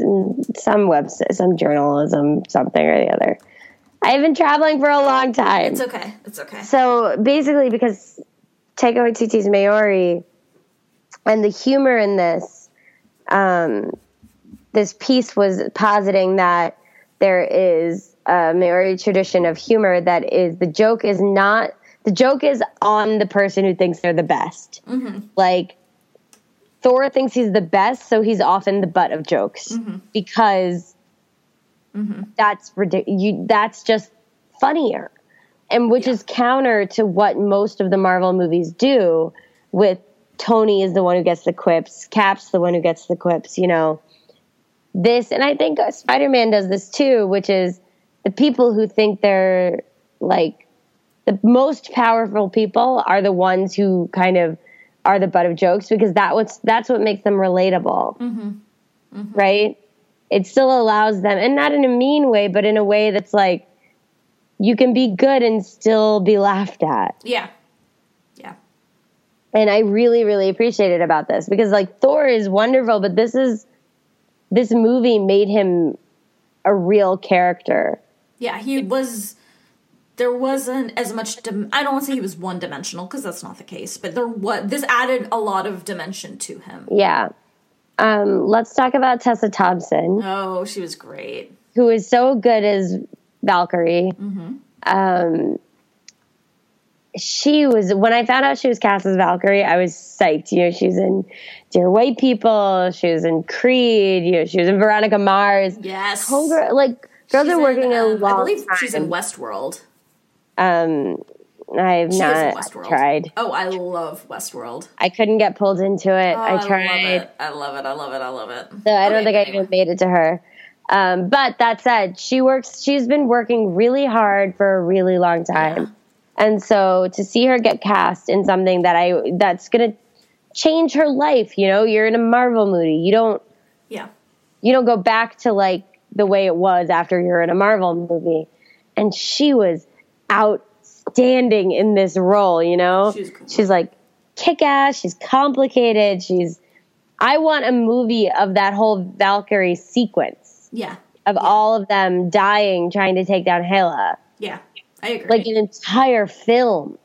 Some website, some journalism, something or the other. I've been traveling for a long time. It's okay. It's okay. So basically, because Taika Waititi's Maori and the humor in this, um, this piece was positing that there is a Maori tradition of humor that is the joke is not the joke is on the person who thinks they're the best. Mm-hmm. Like Thor thinks he's the best, so he's often the butt of jokes mm-hmm. because mm-hmm. that's ridiculous. You, that's just funnier, and which is counter to what most of the Marvel movies do. With Tony is the one who gets the quips, Cap's the one who gets the quips. You know, this, and I think Spider Man does this too, which is the people who think they're like the most powerful people are the ones who kind of are the butt of jokes because that what's that's what makes them relatable mm-hmm. Mm-hmm. right it still allows them and not in a mean way but in a way that's like you can be good and still be laughed at Yeah. Yeah. and i really really appreciate it about this because like thor is wonderful but this is this movie made him a real character Yeah, he was. There wasn't as much. Dim- I don't want to say he was one dimensional because that's not the case, but there was. This added a lot of dimension to him. yeah um, let's talk about tessa thompson Oh, she was great. who is so good as Valkyrie. Um, she was when I found out she was cast as Valkyrie, I was psyched. You know, she was in Dear White People, she was in Creed, you know, she was in Veronica Mars. Yes. Homegirl, like girls She's are working in, a um, long I believe time. she's in Westworld. Um, I've She not tried. Oh, I love Westworld. I couldn't get pulled into it. Oh, I tried. love it. I love it. I love it. I love it. So I don't think I even made it to her. Um, but that said, she works. She's been working really hard for a really long time, and so to see her get cast in something that I that's gonna change her life. You know, you're in a Marvel movie. You don't Yeah. you don't go back to like the way it was after you're in a Marvel movie. And she was outstanding in this role, you know? She was cool. She's like kick ass, she's complicated, she's I want a movie of that whole Valkyrie sequence Yeah. of all of them dying trying to take down Hela. Yeah. I agree. Like an entire film.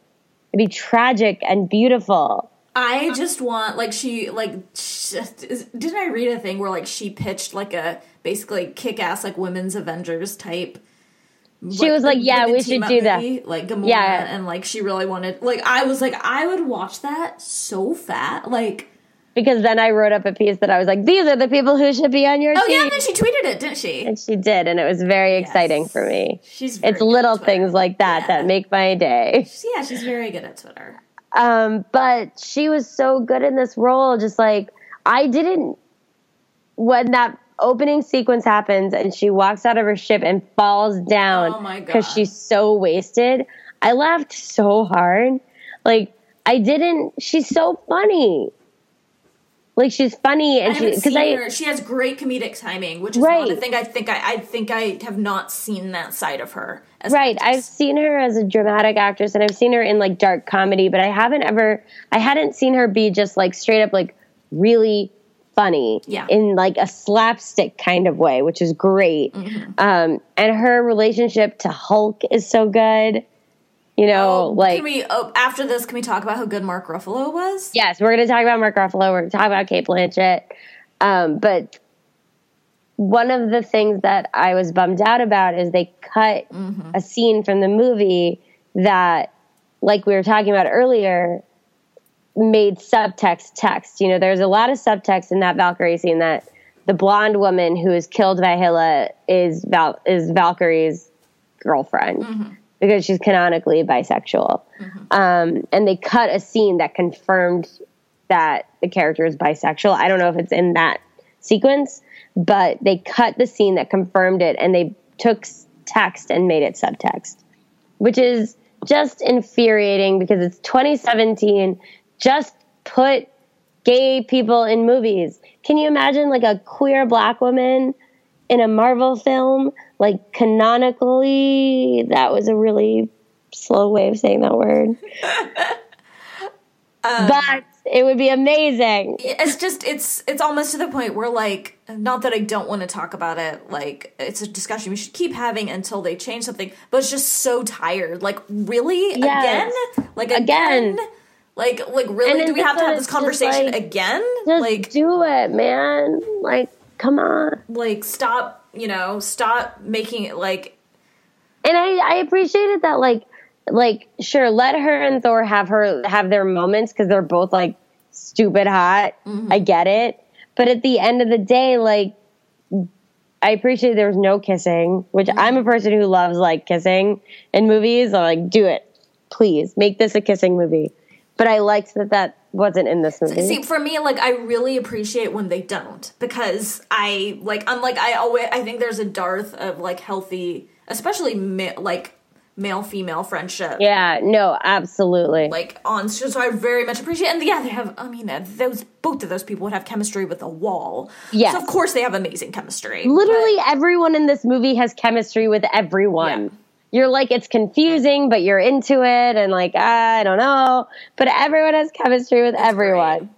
It'd be tragic and beautiful. I just want like she like is, didn't I read a thing where like she pitched like a basically kick ass like women's Avengers type. She was like, "Yeah, we should do that." Like Gamora, Yeah. and like she really wanted. Like I was like, I would watch that so fat. Like, Because then I wrote up a piece that I was like, these are the people who should be on your oh team. yeah, and then she tweeted it, didn't she? And she did, and it was very exciting for me. She's very It's little things like that Yeah. that make my day. Yeah, she's very good at Twitter. Um, but she was so good in this role. Just like I didn't when that opening sequence happens and she walks out of her ship and falls down Oh because God. she's so wasted. I laughed so hard. Like I didn't. She's so funny. Like she's funny, and she because I her. She has great comedic timing, which is Right. not a thing. I think I, I think I have not seen that side of her. Right. I've seen her as a dramatic actress, and I've seen her in like dark comedy, but I haven't ever. I hadn't seen her be just like straight up like really funny Yeah. in like a slapstick kind of way, which is great. Mm-hmm. Um, and her relationship to Hulk is so good. You know, Oh, like can we oh, after this? Can we talk about how good Mark Ruffalo was? Yes, we're going to talk about Mark Ruffalo. We're going to talk about Cate Blanchett. Um, but one of the things that I was bummed out about is they cut a scene from the movie that, like we were talking about earlier, made subtext text. You know, there's a lot of subtext in that Valkyrie scene that the blonde woman who is killed by Hela is Val- is Valkyrie's girlfriend because she's canonically bisexual. Um, and they cut a scene that confirmed that the character is bisexual. I don't know if it's in that sequence, but they cut the scene that confirmed it and they took text and made it subtext, which is just infuriating because it's 2017. Just put gay people in movies. Can you imagine like a queer black woman in a Marvel film? Like canonically, that was a really slow way of saying that word. [LAUGHS] Um, but it would be amazing. it's just it's it's almost to the point where like not that I don't want to talk about it like it's a discussion we should keep having until they change something but it's just so tired like really Yes. again like Again. again, like like really? Do we have to have this conversation like- again? Just like do it, man. Like, come on. like stop you know stop making it like and I, I appreciated that like like sure let her and thor have her have their moments because they're both like stupid hot. Mm-hmm. I get it. But at the end of the day like i appreciate there was no kissing which mm-hmm. i'm a person who loves like kissing in movies. I'm like do it please. Make this a kissing movie but i liked that that wasn't in this movie See, for me, like I really appreciate when they don't because I like I'm like I always I think there's a dearth of like healthy, especially ma- like male female friendship. yeah no absolutely Like on, so I very much appreciate, and yeah, they have. I mean, uh, those both of those people would have chemistry with a wall. Yes. so of course they have amazing chemistry. literally everyone in this movie has chemistry with everyone. Yeah. You're like it's confusing, but you're into it, and like I don't know, but everyone has chemistry with everyone.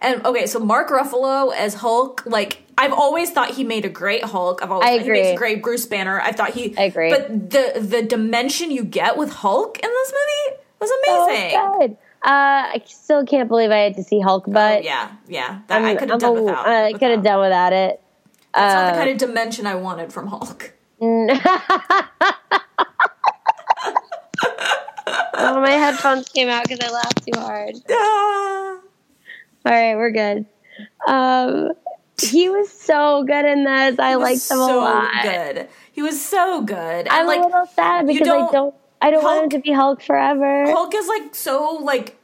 And okay, so Mark Ruffalo as Hulk, like I've always thought he made a great Hulk. I've always I thought he makes agree. a great Bruce Banner. I thought he I agree. But the the dimension you get with Hulk in this movie was So amazing. good. Uh, I still can't believe I had to see Hulk, but yeah, yeah. That I could have done a- without. I could have done without it. That's not the uh, kind of dimension I wanted from Hulk. [LAUGHS] [LAUGHS] Oh, my headphones came out because I laughed too hard. [LAUGHS] Ah. All right, we're good. Um, he was so good in this. I liked him a so lot. good. He was so good. I'm like a little sad because I don't- don't. I don't want him to be Hulk forever. Hulk is like so like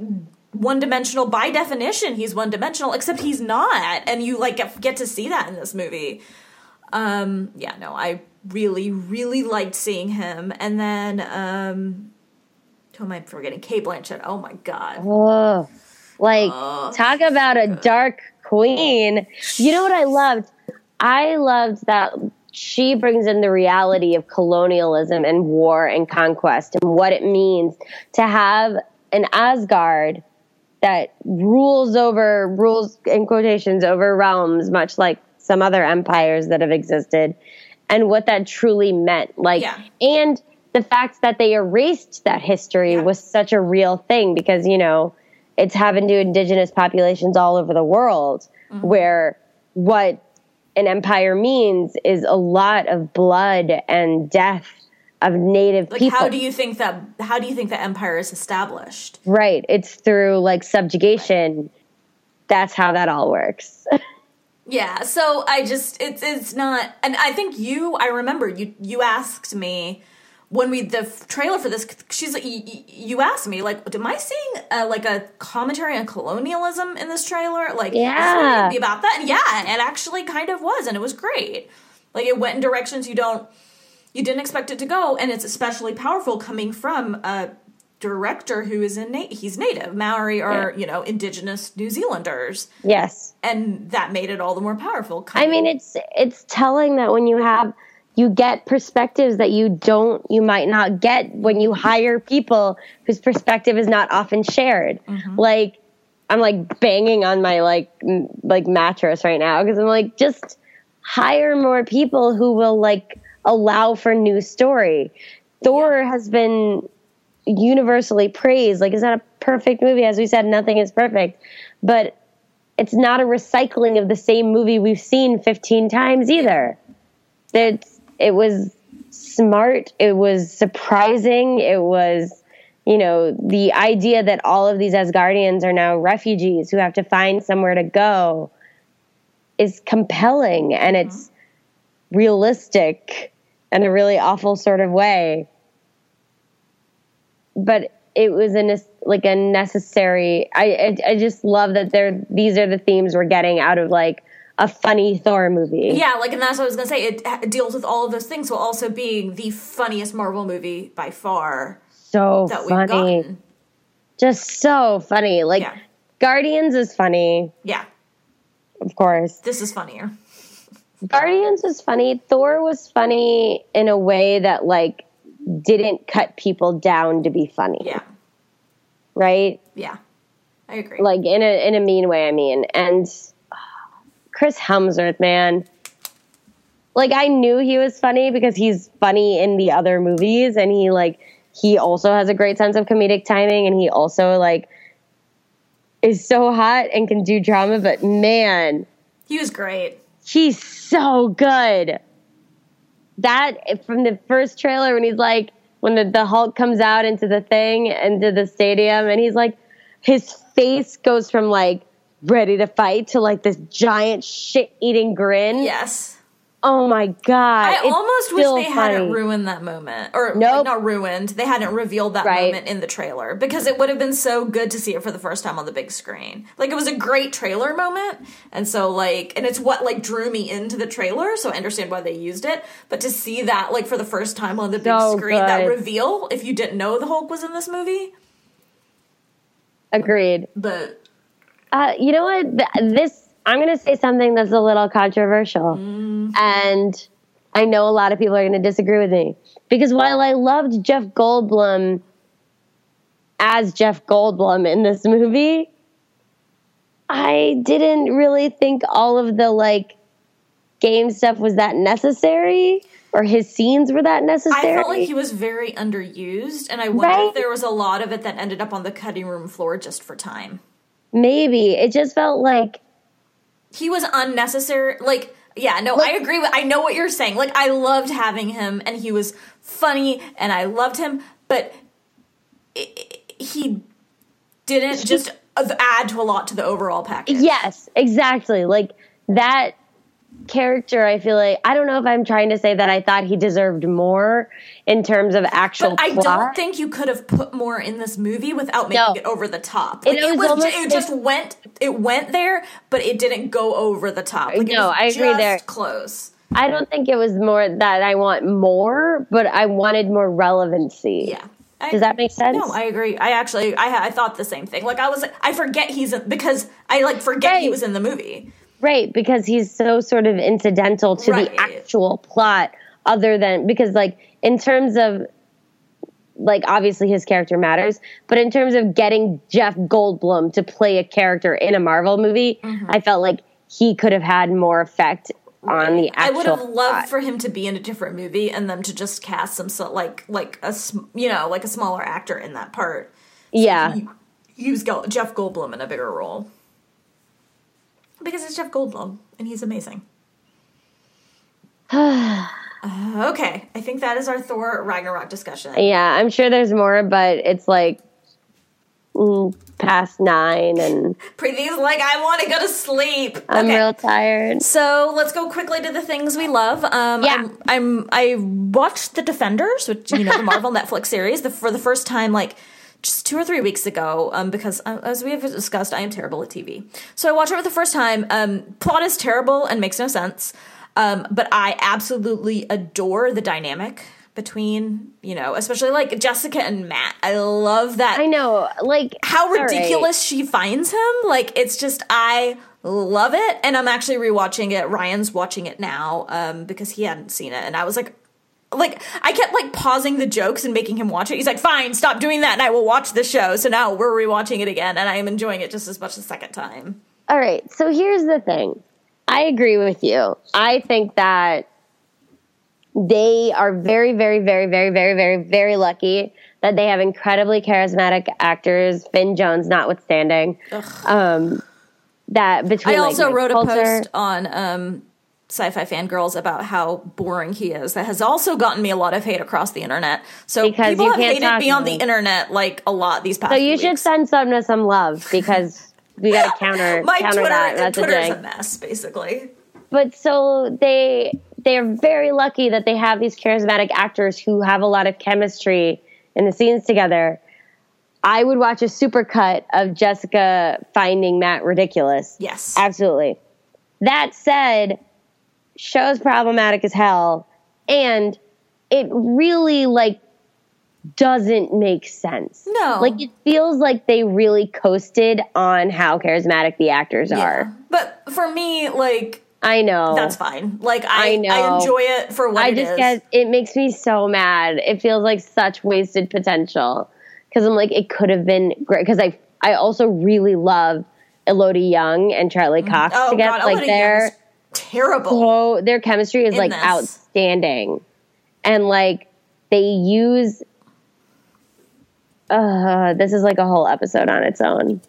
one dimensional by definition. He's one dimensional, except he's not, and you like get, get to see that in this movie. Um, yeah, no, I really, really liked seeing him, and then um, who am I forgetting? Cate Blanchett. Oh my god. Oh, like Oh, talk about a dark queen. You know what I loved? I loved that she brings in the reality of colonialism and war and conquest and what it means to have an Asgard that rules over rules in quotations over realms much like some other empires that have existed and what that truly meant like Yeah. and the fact that they erased that history Yeah. was such a real thing because you know it's happened to indigenous populations all over the world Mm-hmm. where what an empire means is a lot of blood and death of native Like, people how do you think that? How do you think the empire is established? right it's through like subjugation that's how that all works [LAUGHS] Yeah, so I just it's it's not, and I think you. I remember you you asked me when we the trailer for this. She's like, y- y- you asked me like, am I seeing uh, like a commentary on colonialism in this trailer? Like, Yeah. be about that? And yeah, it actually kind of was, and it was great. Like, it went in directions you don't you didn't expect it to go, and it's especially powerful coming from a director who is a na- he's native Maori or you know indigenous New Zealanders, Yes. and that made it all the more powerful. I mean, it's it's telling that when you have you get perspectives that you don't you might not get when you hire people whose perspective is not often shared. Mm-hmm. Like I'm like banging on my like m- like mattress right now because I'm like just hire more people who will like allow for new story. Thor has been universally praised. Like it's not a perfect movie as we said nothing is perfect. But it's not a recycling of the same movie we've seen 15 times either. It's, it was smart. It was surprising. It was, you know, the idea that all of these Asgardians are now refugees who have to find somewhere to go is compelling and uh-huh. it's realistic in a really awful sort of way. But it was a like a necessary. I, I I just love that they're these are the themes we're getting out of like a funny Thor movie. Yeah, like, and that's what I was gonna say. It, deals with all of those things while also being the funniest Marvel movie by far so that we've funny, gotten. just so funny. Like Yeah. Guardians is funny, Yeah, of course. this is funnier. Guardians was funny. Thor was funny in a way that like didn't cut people down to be funny, Yeah, right? yeah, I agree. Like in a in a mean way. I mean, and Chris Hemsworth, man. Like I knew he was funny because he's funny in the other movies, and he like he also has a great sense of comedic timing, and he also like is so hot and can do drama. But man, he was great. he's so good. That from the first trailer when he's like when the, the Hulk comes out into the thing into the stadium and he's like his face goes from like ready to fight to like this giant shit eating grin. Yes, Oh my god. I almost wish they hadn't funny. ruined that moment, or Nope. not ruined. They hadn't revealed that Right. moment in the trailer because it would have been so good to see it for the first time on the big screen. Like it was a great trailer moment, and so like, and it's what like drew me into the trailer. So I understand why they used it, but to see that like for the first time on the big So screen, that reveal, if you didn't know the Hulk was in this movie, Agreed. but Uh, you know what? This I'm going to say something that's a little controversial, and I know a lot of people are going to disagree with me because while I loved Jeff Goldblum as Jeff Goldblum in this movie, I didn't really think all of the like game stuff was that necessary or his scenes were that necessary. I felt like he was very underused, and I wonder Right? if there was a lot of it that ended up on the cutting room floor just for time. Maybe. It just felt like he was unnecessary like yeah no i agree with i know what you're saying. Like i loved having him and he was funny and i loved him but i i- he didn't just add to a lot to the overall package. Yes, exactly. Like that character, I feel like I don't know if I'm trying to say that I thought he deserved more in terms of actual but I plot. don't think you could have put more in this movie without making No. it over the top. It Like, it, was was, almost it like- just went it went there, but it didn't go over the top. Like, it No, was I agree just there. Close. I don't think it was more that I want more, but I wanted more relevancy. Yeah. I- Does that make sense? No, I agree. I actually, I, I thought the same thing. Like I was, I forget he's because I like forget he was in the movie. Right, because he's so sort of incidental to Right. the actual plot, other than because, like, in terms of, like, obviously his character matters, but in terms of getting Jeff Goldblum to play a character in a Marvel movie, Mm-hmm. I felt like he could have had more effect on the I would have loved plot. for him to be in a different movie and them to just cast some so, like like a you know like a smaller actor in that part. yeah, Use Jeff Goldblum in a bigger role because it's Jeff Goldblum and he's amazing. [SIGHS] Uh, okay, I think that is our Thor Ragnarok discussion. yeah. I'm sure there's more, but it's like mm, past nine, and [LAUGHS] Preeti's like, I want to go to sleep. I'm okay. real tired. So let's go quickly to the things we love. Um, Yeah. I'm, I'm I watched The Defenders, which you know the Marvel [LAUGHS] Netflix series, the, for the first time like just two or three weeks ago. Um, because uh, as we have discussed, I am terrible at TV. So I watched it for the first time. Um, plot is terrible and makes no sense. Um, but I absolutely adore the dynamic between, you know, especially like Jessica and Matt. I love that. I know, like how ridiculous right. she finds him. Like it's just I love it, and I'm actually rewatching it. Ryan's watching it now um, because he hadn't seen it, and I was like, like I kept like pausing the jokes and making him watch it. He's like, "Fine, stop doing that, and I will watch the show." So now we're rewatching it again, and I am enjoying it just as much the second time. All right, so here's the thing. I agree with you. I think that they are very, very, very, very, very, very, very lucky that they have incredibly charismatic actors, Finn Jones notwithstanding. Um, that between I also like, wrote a post on um, SYFY Fangrrls about how boring he is. That has also gotten me a lot of hate across the internet. So because people have hated me on the internet like a lot these past. So you should send some some love because we got to [LAUGHS] counter my counter Twitter, that Twitter's a mess, basically. But so they they're very lucky that they have these charismatic actors who have a lot of chemistry in the scenes together. I would watch a supercut of Jessica finding Matt ridiculous. Yes. Absolutely. That said, show's problematic as hell and it really like doesn't make sense. No. Like it feels like they really coasted on how charismatic the actors yeah. are. But for me, like I know. That's fine. Like I, I, know. I enjoy it for what I just get it makes me so mad. It feels like such wasted potential. Cuz I'm like it could have been great cuz I I also really love Elodie Yung and Charlie mm-hmm. Cox oh, together. God, like they're terrible. So their chemistry is like this. outstanding. And like they use uh this is like a whole episode on its own.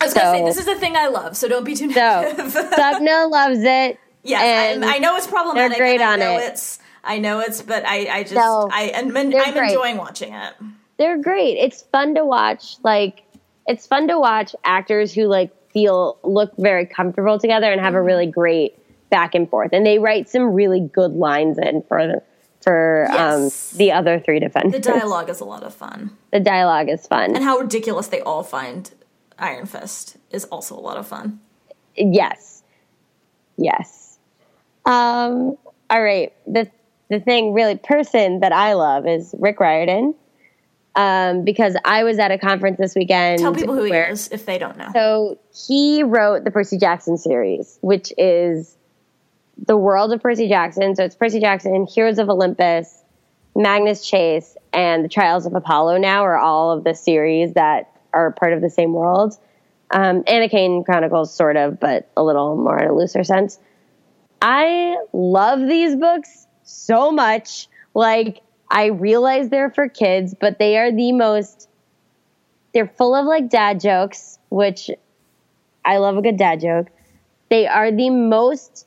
I was so, gonna say this is the thing I love, so don't be too negative. [LAUGHS] So Swapna loves it. Yes, I, I, know it's problematic. They're great on I know it. It's I know it's, but I I just so, I I'm, I'm enjoying watching it. They're great. It's fun to watch. Like it's fun to watch actors who like feel look very comfortable together and have a really great back and forth. And they write some really good lines in for for um, yes. um, the other three defenders. The dialogue is a lot of fun. The dialogue is fun, and how ridiculous they all find Iron Fist is also a lot of fun. Yes. Yes. Um, all right. The the thing really person that I love is Rick Riordan. Um, because I was at a conference this weekend. Tell people who he is if they don't know. So he wrote the Percy Jackson series, which is the world of Percy Jackson. So it's Percy Jackson, Heroes of Olympus, Magnus Chase, and the Trials of Apollo now are all of the series that are part of the same world. Um, Anna Kane Chronicles, sort of, but a little more in a looser sense. I love these books so much. Like, I realize they're for kids, but they are the most, they're full of like dad jokes, which I love a good dad joke. They are the most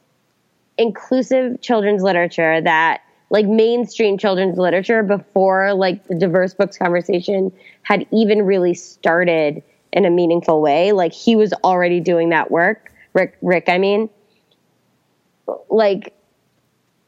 inclusive children's literature that like mainstream children's literature before like the diverse books conversation had even really started in a meaningful way. Like he was already doing that work. Rick, Rick, I mean, like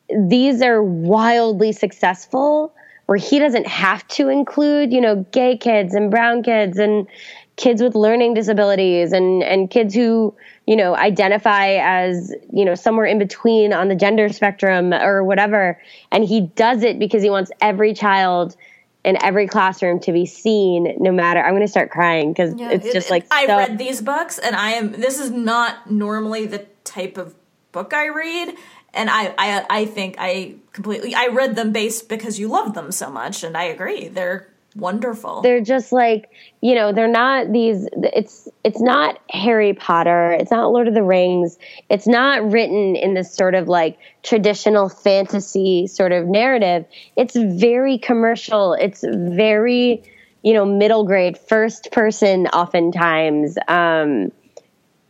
these are wildly successful where he doesn't have to include, you know, gay kids and brown kids and kids with learning disabilities and, and kids who, you know, identify as, you know, somewhere in between on the gender spectrum or whatever. And he does it because he wants every child in every classroom to be seen no matter i'm going to start crying because yeah, it's just it, like i so, read these books and i am this is not normally the type of book i read and I, I i think i completely i read them based because you love them so much and i agree they're wonderful. They're just like you know they're not these it's it's not harry potter. It's not lord of the rings. It's not written in this sort of like traditional fantasy sort of narrative. It's very commercial. It's very you know middle grade first person oftentimes um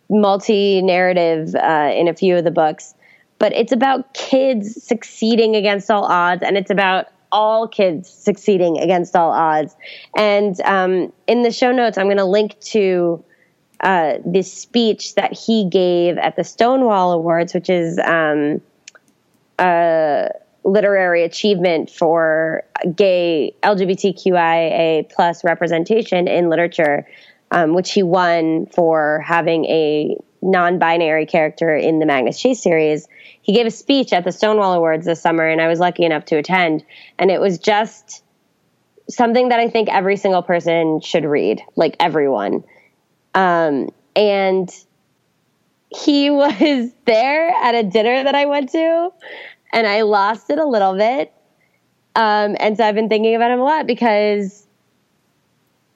multi narrative uh, in a few of the books. But it's about kids succeeding against all odds and it's about all kids succeeding against all odds. And um, in the show notes, I'm going to link to uh, this speech that he gave at the Stonewall Awards, which is um, a literary achievement for gay LGBTQIA plus representation in literature, um, which he won for having a non-binary character in the Magnus Chase series. He gave a speech at the Stonewall Awards this summer, and I was lucky enough to attend. And it was just something that I think every single person should read, like everyone. Um, and he [LAUGHS] was there at a dinner that I went to, and I lost it a little bit. Um, and so I've been thinking about him a lot because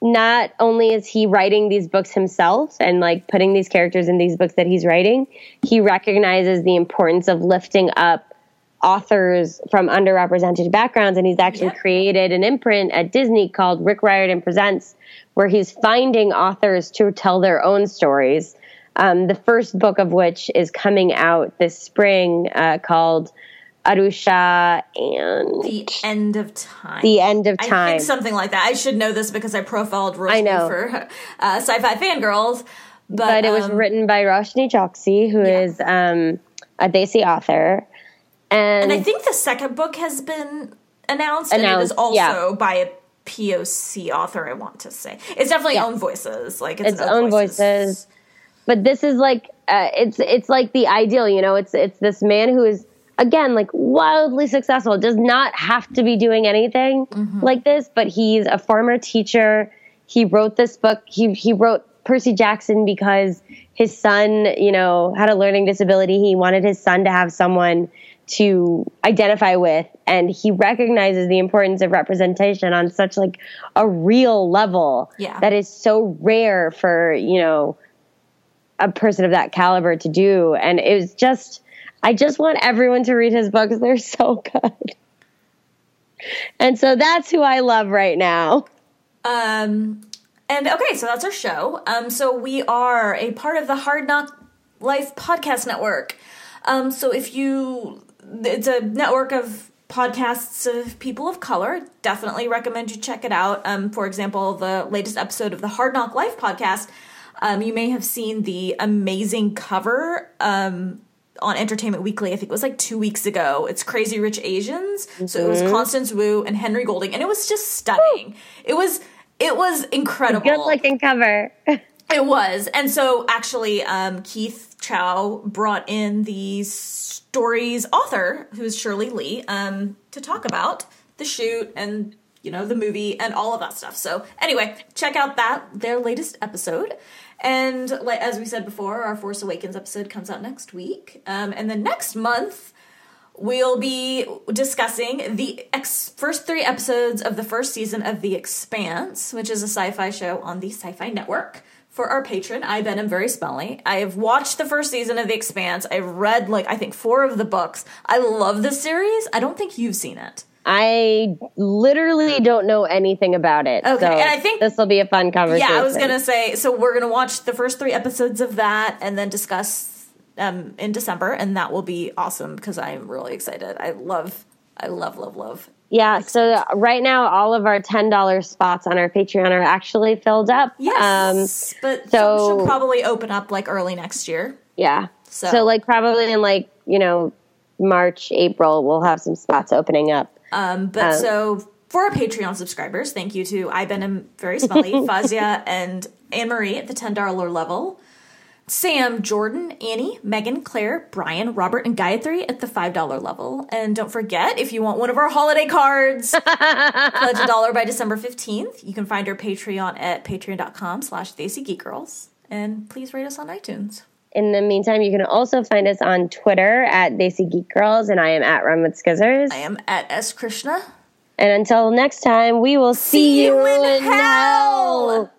not only is he writing these books himself and like putting these characters in these books that he's writing, he recognizes the importance of lifting up authors from underrepresented backgrounds. And he's actually Yep. created an imprint at Disney called Rick Riordan Presents, where he's finding authors to tell their own stories. Um, the first book of which is coming out this spring uh, called Aru Shah and The end of time. The End of I Time. think something like that. I should know this because I profiled I know. for uh, SYFY Fangrrls. But, but it was um, written by Roshani Chokshi, who Yeah. is um, a Desi author. And, And I think the second book has been announced, and it is also yeah. by a POC author. I want to say it's definitely own voices. Like it's, It's own voices. but this is like uh, it's it's like the ideal, you know. It's it's this man who is again like wildly successful, does not have to be doing anything Mm-hmm. like this, but he's a former teacher. He wrote this book. He he wrote Percy Jackson because his son, you know, had a learning disability. He wanted his son to have someone to identify with and he recognizes the importance of representation on such like a real level Yeah. that is so rare for you know a person of that caliber to do and it was just i just want everyone to read his books [LAUGHS] they're so good and so that's who i love right now Um, and okay, so that's our show. Um, so we are a part of the Hard NOC Life Podcast Network. Um, so if you, it's a network of podcasts of people of color. Definitely recommend you check it out. Um, for example, the latest episode of the Hard NOC Life podcast. Um, you may have seen the amazing cover um, on Entertainment Weekly. I think it was like two weeks ago. It's Crazy Rich Asians. So it was Constance Wu and Henry Golding, and it was just stunning. It was it was incredible. good looking cover [LAUGHS] It was. And so actually, um, Keith Chow brought in the story's author, who is Shirley Li, um, to talk about the shoot and, you know, the movie and all of that stuff. So anyway, check out that, their latest episode. And like, as we said before, our Force Awakens episode comes out next week. Um, and then next month, we'll be discussing the ex- first three episodes of the first season of The Expanse, which is a sci fi show on the Sci Fi Network. For our patron, I Ben am very smelly. I have watched the first season of The Expanse. I've read like I think four of the books. I love this series. I don't think you've seen it. I literally don't know anything about it Okay, so and I think- this will be a fun conversation Yeah, I was gonna say. So we're gonna watch the first three episodes of that and then discuss um, in December, and that will be awesome because I'm really excited. I love, I love, love, love. yeah so right now all of our $10 spots on our patreon are actually filled up Yes, but Um, so- some should probably open up like early next year. Yeah. So- So, like probably in like, you know, March, April, we'll have some spots opening up. Um, but Um, so for our Patreon subscribers, thank you to I very smelly, [LAUGHS] Fazia, and Anne Marie at the ten dollar level. Sam, Jordan, Annie, Megan, Claire, Brian, Robert, and Gayatri at the $5 level. And don't forget, if you want one of our holiday cards, [LAUGHS] pledge a dollar by December 15th. You can find our Patreon at patreon.com slash Girls. And please rate us on iTunes. In the meantime, you can also find us on Twitter at Desi Geek Girls, and I am at Run with Skizzers. I am at S. Krishna. And until next time, we will see, See you you in in hell. hell.